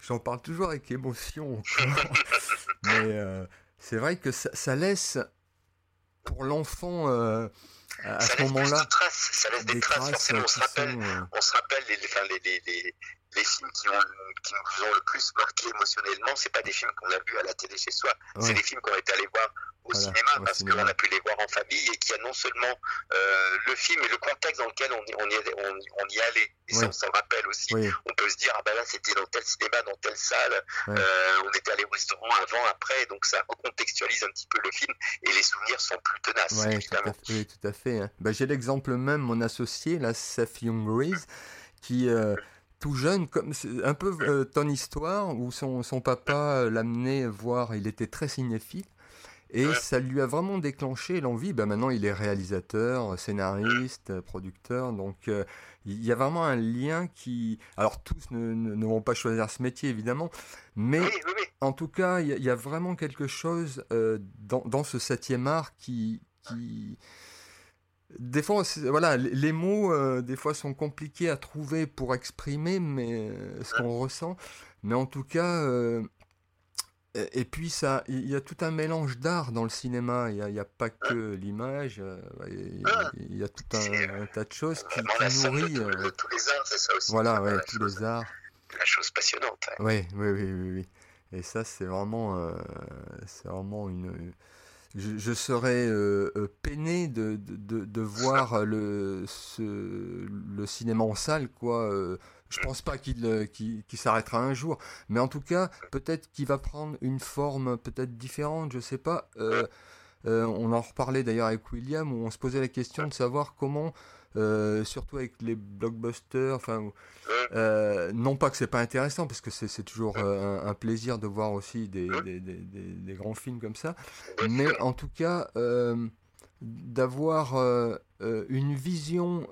J'en parle toujours avec émotion. Mais c'est vrai que ça, ça, laisse pour l'enfant à ce moment-là. Ça laisse des, traces. On se rappelle, on se rappelle les, les, les, les films qui, ont, qui nous ont le plus marqué émotionnellement, c'est pas des films qu'on a vus à la télé chez soi, c'est des films qu'on est allé voir au cinéma parce qu'on a pu les voir en famille et qui a non seulement euh, le film et le contexte dans lequel on, on, y, on, on y allait. Et ça, on s'en rappelle aussi. On peut se dire, ah ben là, c'était dans tel cinéma, dans telle salle, euh, on était allé au restaurant avant, après, donc ça recontextualise un petit peu le film et les souvenirs sont plus tenaces. oui, tout à fait. Hein. Ben, J'ai l'exemple même, mon associé, la Seth Young Reese, qui. Euh, tout jeune, comme un peu euh, ton histoire, où son, son papa l'amenait voir, il était très cinéphile, et ça lui a vraiment déclenché l'envie. Ben maintenant, il est réalisateur, scénariste, producteur, donc euh, il y a vraiment un lien qui... Alors tous ne, ne, vont pas choisir ce métier, évidemment, mais en tout cas, il y, a vraiment quelque chose euh, dans, dans, ce septième art qui... qui des fois, voilà, les mots, euh, des fois, sont compliqués à trouver pour exprimer mais, euh, ce qu'on ressent. Mais en tout cas, euh, et, puis, ça, il y a tout un mélange d'art dans le cinéma. Il n'y a, a, pas que l'image, il y, a tout un, tas de choses qui, qui nourrit. tous les arts, c'est ça aussi. Voilà, ouais, tous les arts. La chose passionnante. Oui, oui, oui, oui, oui. Et ça, c'est vraiment, c'est vraiment une je, serais euh, euh, peiné de, de, de, voir le, ce, le cinéma en salle, quoi. Euh, je pense pas qu'il qu'il s'arrêtera un jour, mais en tout cas, peut-être qu'il va prendre une forme peut-être différente, je sais pas. on en reparlait d'ailleurs avec William, où on se posait la question de savoir comment euh, surtout avec les blockbusters. Enfin, euh, non pas que c'est pas intéressant, parce que c'est toujours euh, un, plaisir de voir aussi des, des, des, des, grands films comme ça, mais en tout cas d'avoir une vision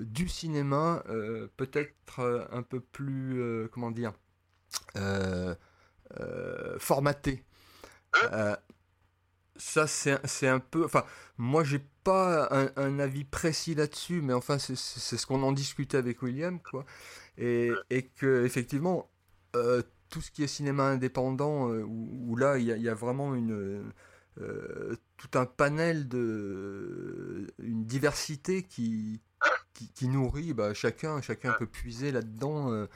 du cinéma peut-être un peu plus, comment dire, formaté ça c'est un peu enfin moi j'ai pas un, avis précis là-dessus mais enfin c'est ce qu'on en discutait avec William quoi et, et que effectivement euh, tout ce qui est cinéma indépendant euh, où, là il y, a vraiment une euh, tout un panel de une diversité qui qui, nourrit bah, chacun, chacun peut puiser là-dedans,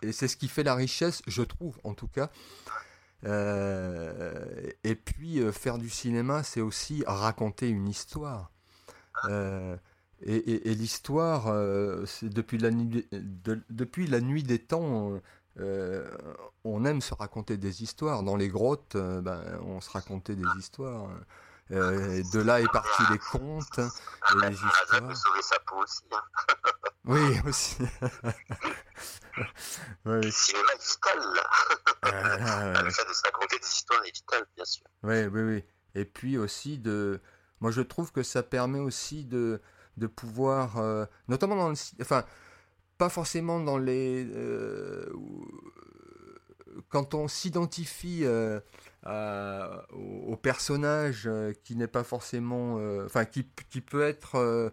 et c'est ce qui fait la richesse, je trouve en tout cas. et puis faire du cinéma, c'est aussi raconter une histoire. Et, l'histoire, depuis la, nuit, depuis la nuit des temps, euh, on aime se raconter des histoires. Dans les grottes, euh, ben, on se racontait des histoires. Euh, de là est parti les contes et les histoires. sauver sa peau aussi. Hein. oui, aussi. Le cinéma est vital. Ah, Le fait de se raconter des histoires est vital, bien sûr. Oui, oui, oui. Et puis aussi de. Moi, je trouve que ça permet aussi de, de pouvoir, notamment dans le, enfin, pas forcément dans les. Euh, quand on s'identifie euh, au, personnage euh, qui n'est pas forcément. Enfin, qui, qui, peut être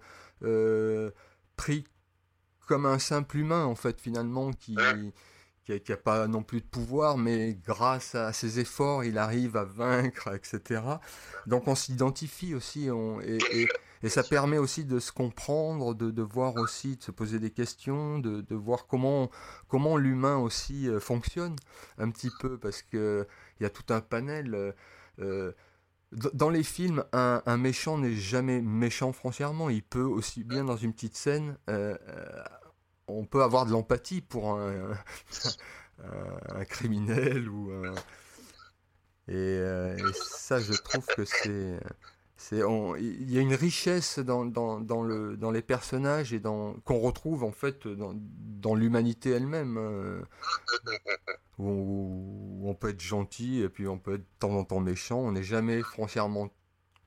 pris comme un simple humain, en fait, finalement, qui. Qui n'a pas non plus de pouvoir, mais grâce à ses efforts, il arrive à vaincre, etc. Donc on s'identifie aussi, et ça permet aussi de se comprendre, de, voir aussi, de se poser des questions, de, voir comment, comment l'humain aussi euh, fonctionne un petit peu, parce qu'il y a tout un panel. Euh, euh, dans les films, un, un méchant n'est jamais méchant foncièrement. Il peut aussi bien dans une petite scène, on peut avoir de l'empathie pour un, criminel ou un... Et, et, ça, je trouve que c'est il y a une richesse dans, dans, dans, le, dans les personnages et qu'on retrouve en fait dans, l'humanité elle-même. Hein. où, on peut être gentil et puis on peut être de temps en temps méchant. On n'est jamais foncièrement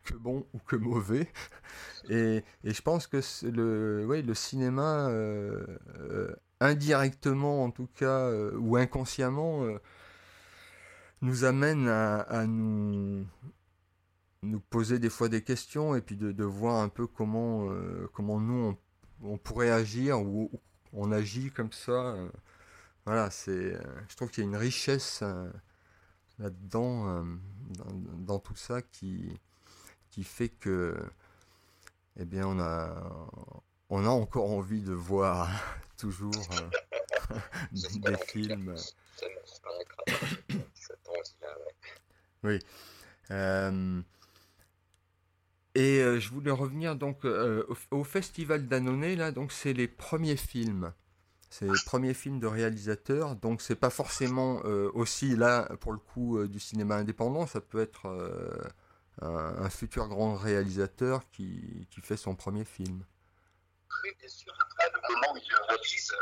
que bon ou que mauvais. Et, et je pense que le, le cinéma, euh, euh, indirectement en tout cas, euh, ou inconsciemment, nous amène à, nous nous poser des fois des questions et puis de, voir un peu comment, comment nous on, pourrait agir ou, on agit comme ça. Voilà, c'est, je trouve qu'il y a une richesse là-dedans, dans, tout ça qui, qui fait que, eh bien, on a, on a encore envie de voir toujours des films. oui. Et euh, je voulais revenir donc euh, au, festival d'Annonay là, donc c'est les premiers films. C'est les premiers films de réalisateurs, donc c'est pas forcément euh, aussi là pour le coup du cinéma indépendant, ça peut être un, futur grand réalisateur qui, qui, fait son premier film. Oui, bien sûr. Après, le moment où il le réalise,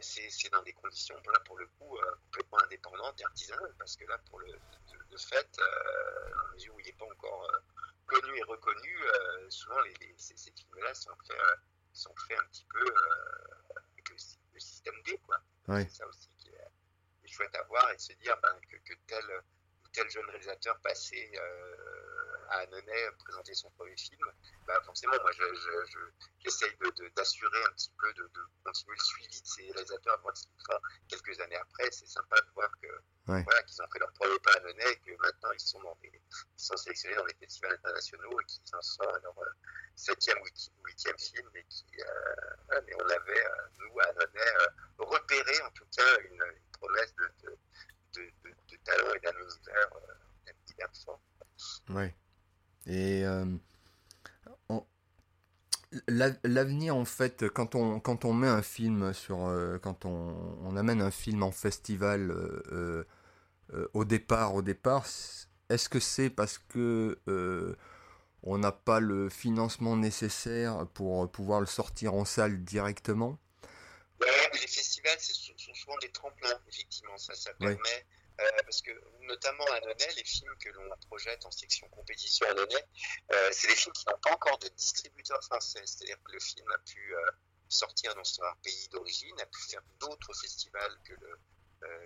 c'est dans des conditions là pour le coup complètement indépendantes et artisanales, parce que là pour le, le, fait, à mesure où il n'est pas encore connu et reconnu, euh, souvent les, ces, films-là sont faits, euh, sont faits un petit peu euh, avec le, système D. Quoi. C'est ça aussi qui est, chouette à voir et de se dire ben, que, que, tel ou tel jeune réalisateur passé à Annonay présenter son premier film, bah forcément, moi, j'essaye je, je, d'assurer un petit peu, de, de, continuer le suivi de ces réalisateurs, voir ce qu'ils font quelques années après. C'est sympa de voir que voilà, qu'ils ont fait leur premier pas à Annonay, que maintenant ils sont, dans ils sont sélectionnés dans les festivals internationaux et qu'ils en sont à leur euh, septième ou huitième film. Et qui, euh, mais on avait, euh, nous, à Annonay, repéré en tout cas une, une promesse de, de, de, talent et d'un univers hyper fort. Et euh, l'avenir, en fait, quand on, quand on met un film sur. Euh, quand on, on, amène un film en festival euh, au départ, au départ, est-ce que c'est parce que on n'a pas le financement nécessaire pour pouvoir le sortir en salle directement? Ouais, les festivals sont souvent des tremplins, effectivement. Ça, ça permet. Euh, parce que notamment à Annonay, les films que l'on projette en section compétition à Annonay, euh, c'est des films qui n'ont pas encore de distributeur français. C'est-à-dire que le film a pu euh, sortir dans son pays d'origine, a pu faire d'autres festivals que le,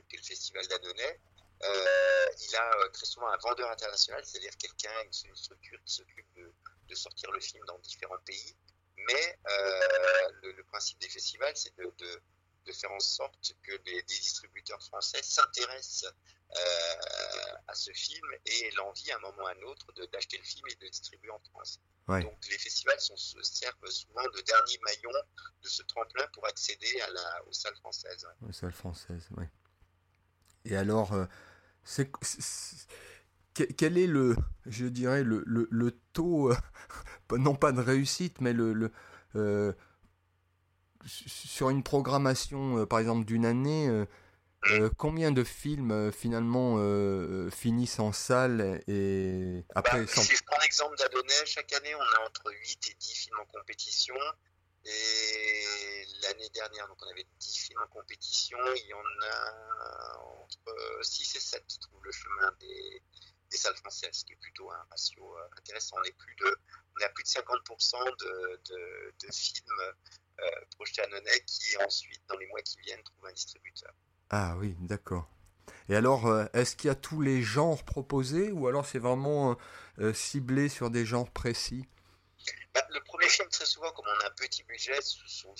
que le festival d'Annonay. il a très souvent un vendeur international, c'est-à-dire quelqu'un, une structure qui s'occupe de, sortir le film dans différents pays. Mais le, principe des festivals, c'est de de faire en sorte que les, distributeurs français s'intéressent à ce film et l'envie à un moment ou à un autre d'acheter le film et de le distribuer en France. Donc les festivals sont, servent souvent de dernier maillon de ce tremplin pour accéder à la, aux salles françaises. Aux salles françaises, oui. Et alors, c'est quel est le, je dirais, le, le, taux, non pas de réussite, mais le, le sur une programmation, par exemple, d'une année, euh, combien de films euh, finalement euh, finissent en salle et après bah, Si je prends l'exemple d'Adonai, chaque année on a entre 8 et 10 films en compétition. Et l'année dernière, donc on avait 10 films en compétition, il y en a entre 6 et 7 qui trouvent le chemin des, salles françaises, ce qui est plutôt un ratio intéressant. On est, plus de, on a plus de 50% de, de, films projetés à Nonnet qui ensuite, dans les mois qui viennent, trouvent un distributeur. Ah oui, d'accord. Et alors, euh, est-ce qu'il y a tous les genres proposés ou alors c'est vraiment euh, euh, ciblé sur des genres précis? Bah, Le premier film, très souvent, comme on a un petit budget, sont,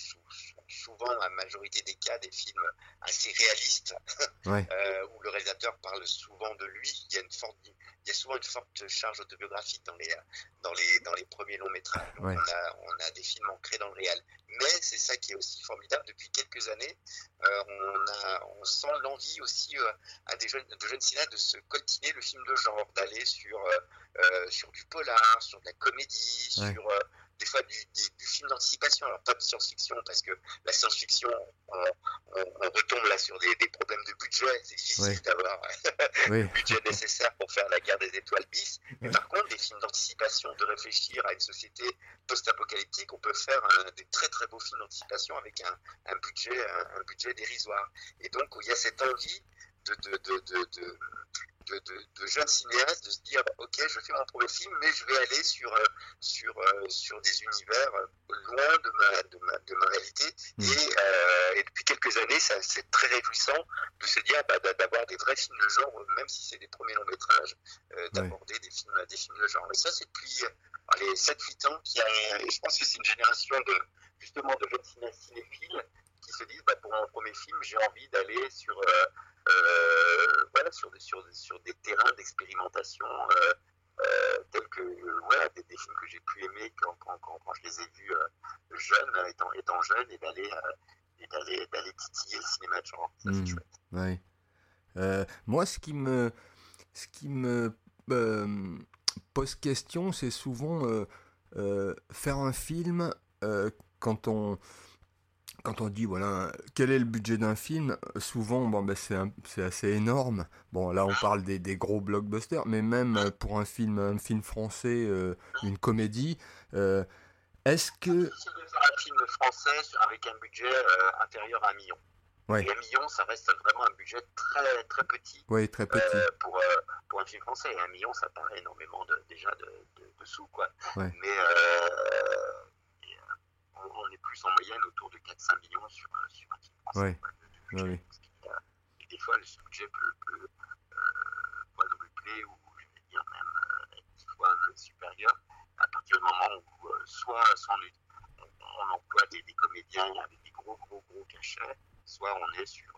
souvent, la majorité des cas, des films assez réalistes, où le réalisateur parle souvent de lui. Il y a, une forte, il y a souvent une forte charge autobiographique dans les, dans les, dans les premiers longs métrages. on, a, on a des films ancrés dans le réel. Mais c'est ça qui est aussi formidable. Depuis quelques années, euh, on, a, on sent l'envie aussi euh, à des jeunes, de jeunes cinéastes de se coltiner le film de genre, d'aller sur, euh, sur du polar, sur de la comédie, sur des fois du, film d'anticipation, alors pas de science-fiction, parce que la science-fiction, on, retombe là sur des, problèmes de budget, c'est difficile d'avoir le budget nécessaire pour faire la guerre des étoiles bis, mais par contre, des films d'anticipation, de réfléchir à une société post-apocalyptique, on peut faire des très très beaux films d'anticipation avec un, budget, un, budget dérisoire. Et donc, il y a cette envie de, de de, jeunes cinéastes de se dire ok je fais mon premier film mais je vais aller sur euh, sur euh, sur des univers euh, loin de ma de ma, de ma réalité. Mmh. et, et, depuis quelques années c'est très réjouissant de se dire bah, d'avoir des vrais films de genre même si c'est des premiers longs métrages d'aborder des films des films de genre. Et ça c'est depuis les 7-8 ans qu'il y a et je pense que c'est une génération de justement de jeunes cinéastes cinéphiles qui se disent bah, pour mon premier film j'ai envie d'aller sur euh, voilà, sur, des, sur, sur des terrains d'expérimentation euh, euh, tels que des, des, films que j'ai pu aimer quand, quand, quand, je les ai vus jeunes, étant, étant jeune, et d'aller d'aller titiller le cinéma de genre. Ça, mmh, chouette. Ouais. Euh, moi, ce qui me, ce qui me euh, pose question, c'est souvent euh, faire un film quand on quand on dit voilà quel est le budget d'un film, souvent bon ben c'est assez énorme. Bon là on parle des, des, gros blockbusters, mais même euh, pour un film un film français, euh, une comédie, euh, est-ce que c'est de faire un film français avec un budget inférieur à un million. Ouais. Et un million, ça reste vraiment un budget très très petit. Oui, très petit. pour, pour un film français, et un million, ça paraît énormément de, déjà de, de, sous quoi. Ouais. Mais on est plus en moyenne autour de 4-5 millions sur, euh, sur un film français. Oui. Et des fois, le budget peut, peut euh, quadrupler ou je vais dire même euh, être 10 fois supérieur à partir du moment où soit, on, on, emploie des, des, comédiens avec des gros, gros, gros cachets, soit on est sur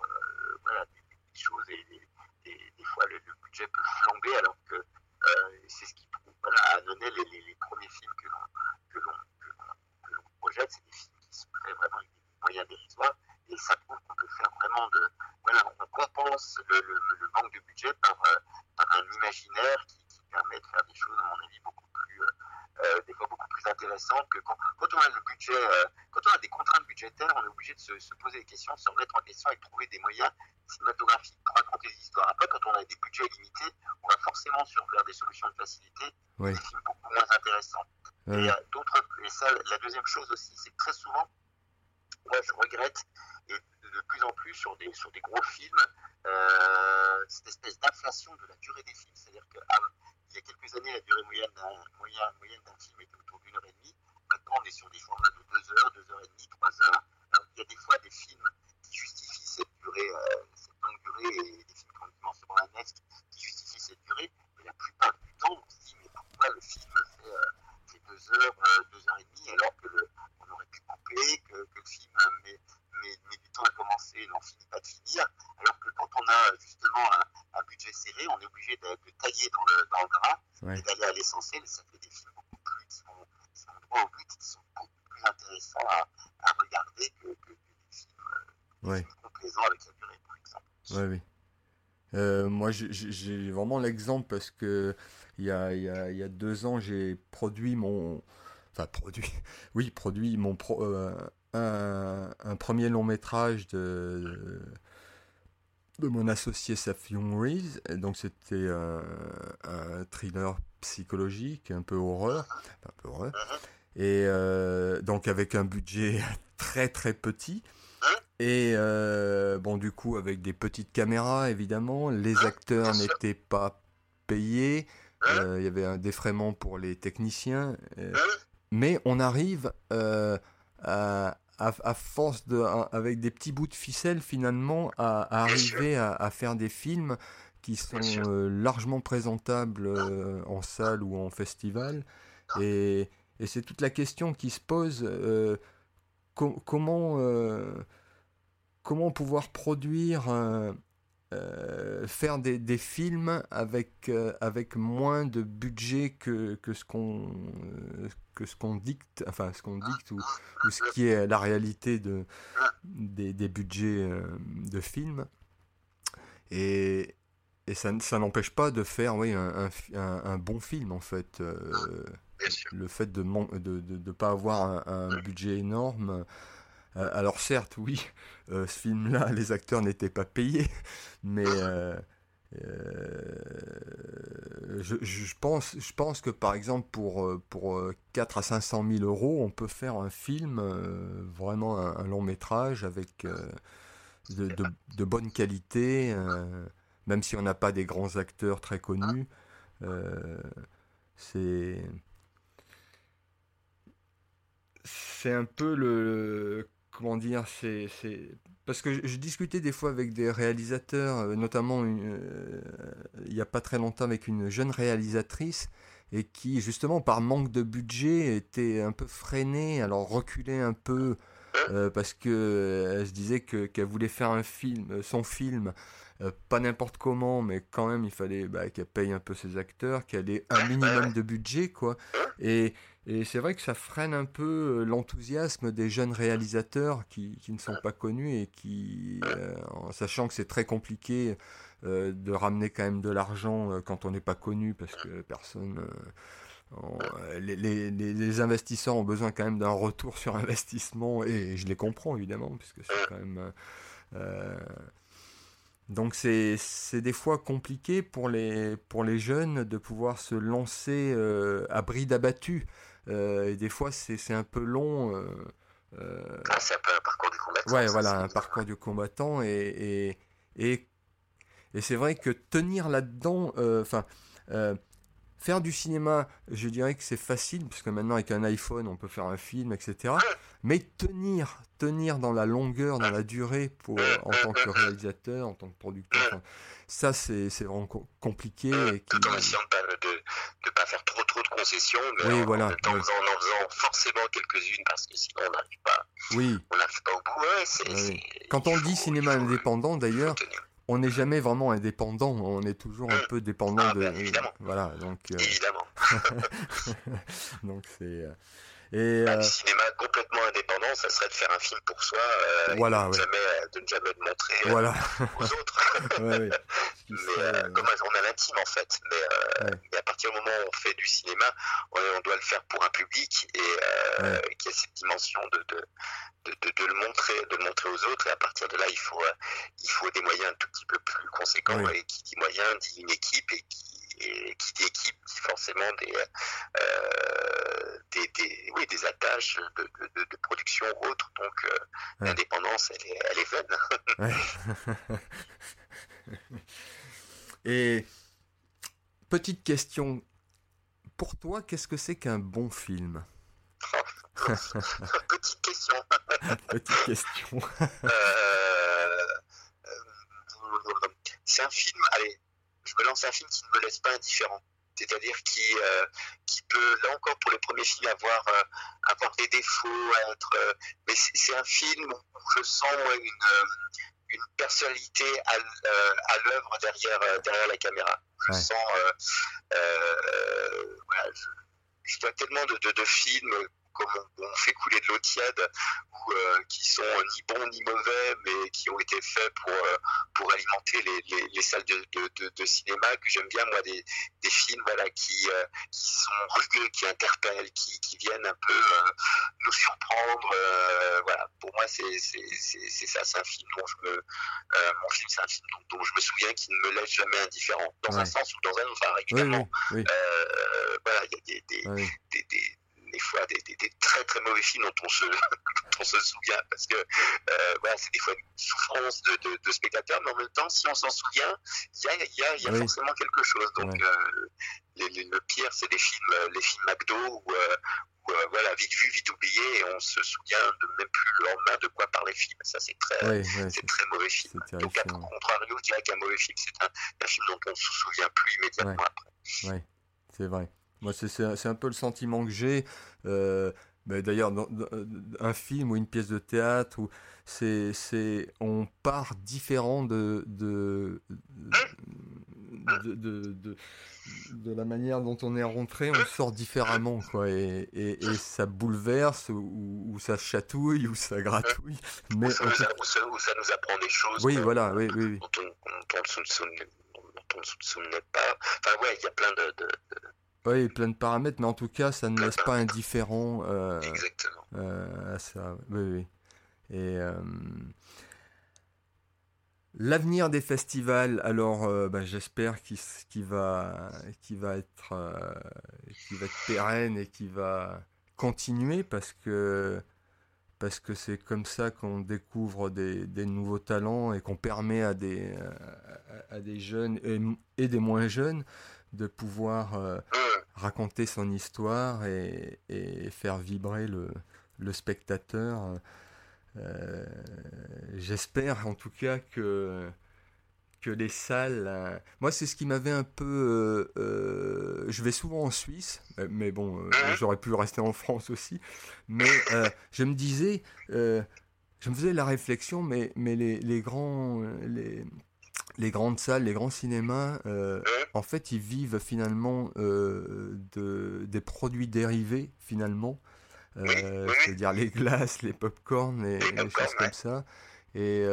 voilà, des, des, choses et des, des fois le, le, budget peut flamber alors que c'est ce qui prouve voilà, à donner les, les, les premiers films que l'on c'est des films qui se créent vraiment des moyens dérisoires et ça prouve qu'on peut faire vraiment de. Voilà, on compense le, le, manque de budget par, euh, par un imaginaire qui, qui, permet de faire des choses, à mon avis, beaucoup plus. Euh, euh des fois beaucoup plus intéressantes que quand, quand on a le budget, euh, quand on a des contraintes budgétaires, on est obligé de se, se, poser des questions, de se remettre en question et de trouver des moyens cinématographiques pour raconter des histoires. Après, quand on a des budgets limités, on va forcément sur vers des solutions de facilité, des films beaucoup moins intéressants. Et, d'autres, et ça, la deuxième chose aussi, c'est que très souvent, moi je regrette, et de plus en plus sur des, sur des gros films, euh, cette espèce d'inflation de la durée des films. C'est-à-dire qu'il ah, y a quelques années, la durée moyenne d'un, moyenne, moyenne d'un film était autour d'une heure et demie. Maintenant, on est sur des formats de deux heures, deux heures et demie, trois heures. Alors, il y a des fois des films qui justifient cette durée, euh, cette longue durée, et des films qui ont une dimension annexe qui justifient cette durée. Mais la plupart du temps, on se dit, mais pourquoi le film fait... Euh, deux heures, euh, deux heures et demie, alors que le, on aurait pu couper, que, que le film met, met, met, du temps à commencer et n'en finit pas de finir, alors que quand on a justement un, un budget dans le, dans le gras et d'aller à l'essentiel. Ça fait des films beaucoup plus qui sont, qui sont au but, qui sont beaucoup plus intéressants à, à regarder que, que, des films, euh, ouais. complaisants avec la durée, par exemple. Oui. Euh, moi, j'ai vraiment l'exemple parce que il y a, y, a, y a, deux ans, j'ai produit mon, enfin produit, oui, produit mon pro, euh, un, un, premier long métrage de, de mon associé Safion Reeves. Donc c'était un, un, thriller psychologique, un peu horreur, un peu horreur, et euh, donc avec un budget très très petit. Et euh, bon, du coup, avec des petites caméras, évidemment, les acteurs n'étaient pas payés. Euh, il y avait un défraiement pour les techniciens. mais on arrive à, à, force de, avec des petits bouts de ficelle, finalement, à, arriver à, faire des films qui sont largement présentables en salle ou en festival. Et, et c'est toute la question qui se pose. comment comment pouvoir produire, euh, euh, faire des, des, films avec, euh, avec moins de budget que, que ce qu'on que ce qu'on dicte, enfin ce qu'on dicte ou, ou, ce qui est la réalité de, des, des budgets de films. Et, et ça, ça n'empêche pas de faire oui, un, un, un, bon film en fait. le fait de ne de, de, de, pas avoir un, budget énorme alors certes, oui, euh, ce film-là, les acteurs n'étaient pas payés, mais euh, je, pense, que par exemple pour, pour 4 à 500 000 euros, on peut faire un film, vraiment un, long métrage avec de, bonne qualité, même si on n'a pas des grands acteurs très connus. c'est un peu le comment dire, c'est parce que je, discutais des fois avec des réalisateurs, euh, notamment euh, il n'y a pas très longtemps avec une jeune réalisatrice et qui justement par manque de budget était un peu freinée, alors reculait un peu euh, parce que elle se disait que qu'elle voulait faire un film, son film. pas n'importe comment, mais quand même, il fallait bah, qu'elle paye un peu ses acteurs, qu'elle ait un minimum de budget, quoi. Et, et c'est vrai que ça freine un peu euh, l'enthousiasme des jeunes réalisateurs qui, ne sont pas connus et qui, euh, en sachant que c'est très compliqué euh, de ramener quand même de l'argent quand on n'est pas connu parce que personne. les, investisseurs ont besoin quand même d'un retour sur investissement et je les comprends évidemment puisque c'est quand même. donc c'est des fois compliqué pour les, pour les jeunes de pouvoir se lancer à bride abattue. Euh, et des fois, c'est un peu long. Euh, euh, ah, c'est un peu un parcours du combattant. Ouais, voilà, un parcours du combattant. Et, et, et, et c'est vrai que tenir là-dedans, enfin, faire du cinéma, je dirais que c'est facile, parce que maintenant avec un iPhone, on peut faire un film, etc. Mais tenir, tenir dans la longueur, dans la durée, pour, en tant que réalisateur, en tant que producteur, ça c'est vraiment compliqué. Et qui... Tout en essayant de ne pas faire trop trop de concessions, mais en, voilà, en, en, en, faisant forcément quelques-unes, parce que sinon on n'arrive pas, oui. on pas au bout. Ouais, Quand on dit cinéma indépendant, d'ailleurs, on n'est jamais vraiment indépendant, on est toujours un peu dépendant ah, de. Ben, évidemment. Voilà, donc. Euh... Évidemment. donc c'est. Euh, et, bah, euh... Le cinéma complètement indépendant, ça serait de faire un film pour soi, euh, voilà, et de, ouais. jamais, de ne jamais le montrer euh, voilà. aux autres. ouais, ouais. mais comme on a l'intime en fait. Mais, mais, à partir du moment où on fait du cinéma, on, on doit le faire pour un public et qui a cette dimension de, de, de, de, le montrer, de le montrer aux autres. Et à partir de là, il faut, il faut des moyens un tout petit peu plus conséquents. Et qui dit moyens dit une équipe et qui et qui équipe dit forcément des, euh, des, des, oui, des attaches de, de, de production ou autres. Donc euh, ouais. l'indépendance, elle est, elle est vaine. et petite question, pour toi, qu'est-ce que c'est qu'un bon film? Petite question. Petite question. euh, c'est un film, allez, je me lance un film qui ne me laisse pas indifférent. C'est-à-dire qui, euh, qui peut, là encore pour le premier film, avoir, euh, avoir des défauts, être, euh, mais c'est un film où je sens moi, une, une personnalité à, à l'œuvre derrière, derrière la caméra. Je sens, voilà, je, je, vois tellement de, de, de films comme on, fait couler de l'eau tiède, ou euh, qui sont ni bons ni mauvais, mais qui ont été faits pour, euh, pour alimenter les, les, salles de, de, de, cinéma, que j'aime bien, moi, des, des films voilà, qui, euh, qui sont rugueux, qui interpellent, qui, qui viennent un peu nous surprendre. voilà, pour moi, c'est ça, c'est un film dont je me. mon film, c'est un film dont, je me souviens qui ne me laisse jamais indifférent, dans un sens ou dans un autre, évidemment. voilà, il y a des, des, des des fois des, des, très très mauvais films dont on se, dont on se souvient parce que euh, voilà, c'est des fois une souffrance de, de, de, spectateurs, mais en même temps, si on s'en souvient, il y a, y a, y a forcément quelque chose. Donc euh, le pire, c'est des films, les films McDo où, euh, où voilà, vite vu, vite oublié, et on se souvient de même plus le lendemain de quoi parle le film. Ça, c'est très, c'est très mauvais film. Donc, à contrario, je dirais qu'un mauvais film, c'est un, un, film dont on se souvient plus immédiatement après. Oui, c'est vrai. Moi, c'est un peu le sentiment que j'ai. Euh, D'ailleurs, un film ou une pièce de théâtre, c'est, on part différent de de, de, de, de, la manière dont on est rentré, on sort différemment, quoi, et, et, et ça bouleverse, ou, ou, ça chatouille, ou ça gratouille. Mais ou, ça, nous, ça, nous apprend des choses. Oui, voilà, oui, oui. Dont on ne se souvenait pas. Enfin, ouais, il y a plein de oui, plein de paramètres, mais en tout cas, ça ne laisse pas indifférent euh, euh, à ça. Oui, oui. Et euh, l'avenir des festivals, alors bah, j'espère qu'il va, va, être, qui va être pérenne et qui va continuer parce que parce que c'est comme ça qu'on découvre des, des, nouveaux talents et qu'on permet à des, à, des jeunes et, et, des moins jeunes de pouvoir raconter son histoire et, faire vibrer le, le spectateur. Euh, j'espère en tout cas que, que les salles... Euh, moi, c'est ce qui m'avait un peu... Euh, je vais souvent en Suisse, mais bon, j'aurais pu rester en France aussi. Mais je me disais... je me faisais la réflexion, mais, mais les, les grands... Les, les grandes salles, les grands cinémas, euh, en fait, ils vivent finalement euh, de, des produits dérivés, finalement. Euh, c'est-à-dire les glaces, les pop-corn et les choses comme ça. Et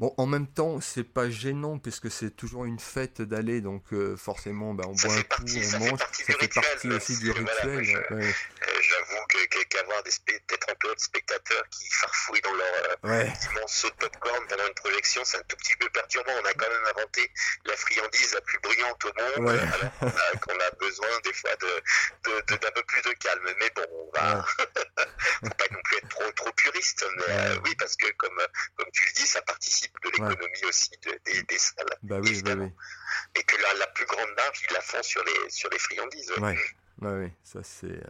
Bon, en même temps, c'est pas gênant puisque c'est toujours une fête d'aller, donc forcément, ben, on boit un coup, on mange, ça fait partie aussi du rituel. Qu'avoir des peut-être un peu de spectateurs qui farfouillent dans leur euh, ouais. saut de popcorn pendant une projection, c'est un tout petit peu perturbant. On a quand même inventé la friandise la plus bruyante au monde, alors qu'on a, besoin des fois d'un de, de, peu plus de calme. Mais bon, on va, faut pas non plus être trop, trop puriste, mais euh, oui, parce que comme, comme tu le dis, ça participe de l'économie aussi des, des, salles. Bah oui, bah oui. Et que la, la, plus grande marge, ils la font sur les, sur les friandises. Ouais, bah oui, ça c'est.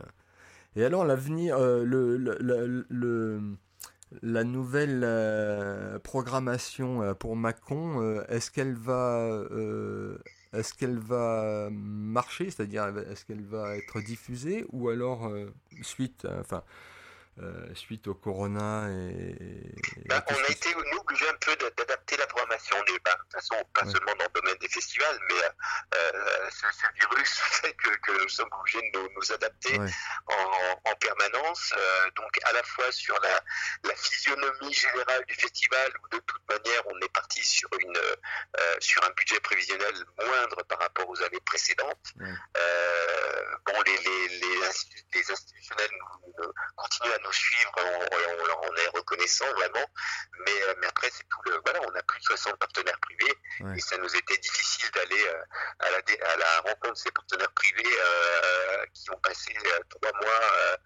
Euh. Et alors, l'avenir, euh, le, le, la nouvelle euh, programmation pour Macon, est-ce qu'elle va. est-ce qu'elle va marcher, c'est-à-dire est-ce qu'elle va être diffusée? Ou alors suite, enfin, euh, suite au corona et, bah, on a été nous obligés un peu d'adapter la programmation de toute façon pas seulement dans le domaine des festivals mais euh, ce, virus fait que, que, nous sommes obligés de nous, adapter en, en, permanence. Euh, donc à la fois sur la, la, physionomie générale du festival où de toute manière on est parti sur une sur un budget prévisionnel moindre par rapport aux années précédentes. Bon les, les, les, les institutionnels nous, continuent à nous suivre, on, on, est reconnaissant vraiment. Mais, euh, mais après, c'est tout le. Voilà, on a plus de 60 partenaires privés et ça nous était difficile d'aller euh, à, la, à la rencontre de ces partenaires privés euh, qui ont passé trois mois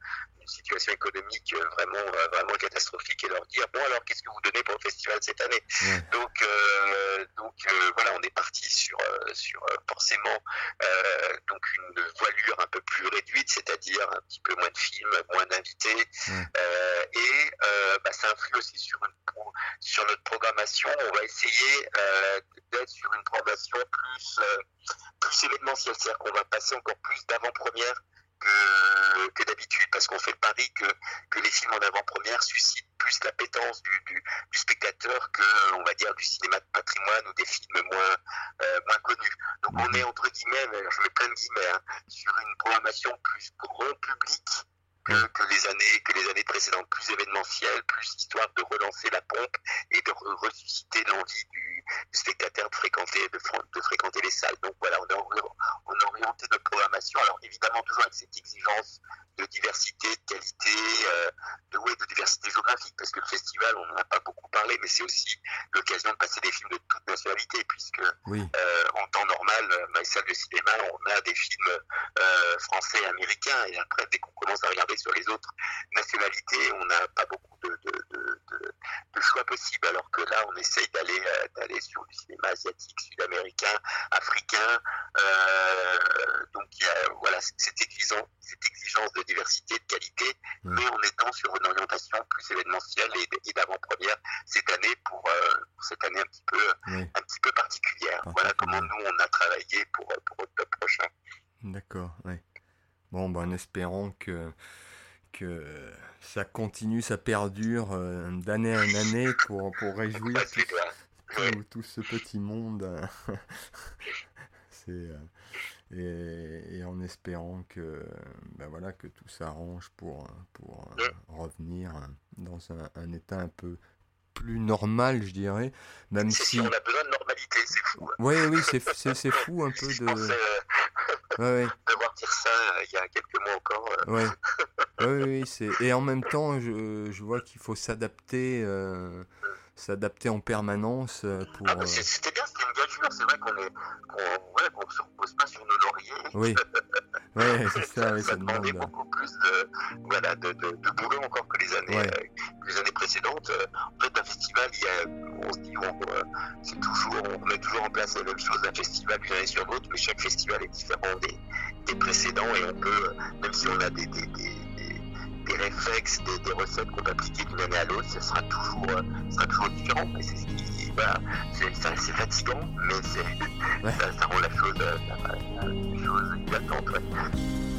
situation économique euh, vraiment, euh, vraiment catastrophique et leur dire bon alors qu'est-ce que vous donnez pour le festival cette année? Donc, euh, donc voilà, on est parti sur, sur forcément donc une voilure un peu plus réduite, c'est-à-dire un petit peu moins de films, moins d'invités, et bah, ça influe aussi sur, notre programmation. On va essayer d'être sur une programmation plus, plus événementielle, c'est-à-dire qu'on va passer encore plus d'avant-première que, d'habitude, parce qu'on fait le pari que, les films en avant-première suscitent plus l'appétence du, du, spectateur que, on va dire, du cinéma de patrimoine ou des films moins, euh, moins connus. Donc on est entre guillemets, je mets plein de guillemets, hein, sur une programmation plus grand public que, les années que les années précédentes, plus événementielle, plus histoire de relancer la pompe et de ressusciter l'envie du, spectateur de fréquenter de, de, fréquenter les salles. Donc voilà, on a, on a orienté notre programmation. Alors évidemment toujours avec cette exigence de diversité, de qualité, euh, de, ouais, de diversité géographique, parce que le festival, on n'en a pas beaucoup parlé, mais c'est aussi l'occasion de passer des films de toute nationalité, puisque euh, en temps normal, dans les salles de cinéma, on a des films euh, français et américains, et après, dès qu'on commence à regarder sur les autres nationalités, on n'a pas beaucoup de, choix possibles, alors que là, on essaye d'aller d'aller sur du cinéma asiatique, sud-américain, africain. donc, il y a voilà, cette exigence, cette exigence de diversité, de qualité, mais en étant sur une orientation plus événementielle et, d'avant-première cette année pour, euh, cette année un petit peu, un petit peu particulière. Voilà comment nous on a travaillé pour, pour octobre prochain. D'accord, oui. Bon, ben, en espérant que, que ça continue, ça perdure euh, d'année en année pour, pour réjouir tout, tout, ce petit monde. C'est. Euh, et, en espérant que, ben voilà, que tout s'arrange pour, pour euh, revenir dans un, état un peu plus normal, je dirais. Même si... On a besoin de normalité, c'est fou. Hein. Oui, oui, c'est fou un peu de... ouais, Devoir dire ça euh, il y a quelques mois encore. Euh. Ouais. oui, oui, c'est... Et en même temps, je, je vois qu'il faut s'adapter... s'adapter en permanence pour. Ah, c'était bien, c'était une gageure. C'est vrai qu'on qu'on, ouais, se repose pas sur nos lauriers. Oui. Ouais, c'est ça, ça, ça, demandait beaucoup plus de, voilà, de, de, de, boulot encore que les années, euh, les années précédentes. En fait, un festival, il y a, on se dit, on, euh, toujours, on met toujours en place la même chose d'un festival d'une année sur l'autre, mais chaque festival est différent des, des précédents et on peut, même si on a des, des, des des réflexes, des, des recettes qu'on peut appliquer d'une année à l'autre, ce sera toujours, euh, sera toujours différent. Mais c'est ce qui, voilà, c'est fatigant, mais ça, ça, rend la chose, euh, la, la chose évidente. Ouais.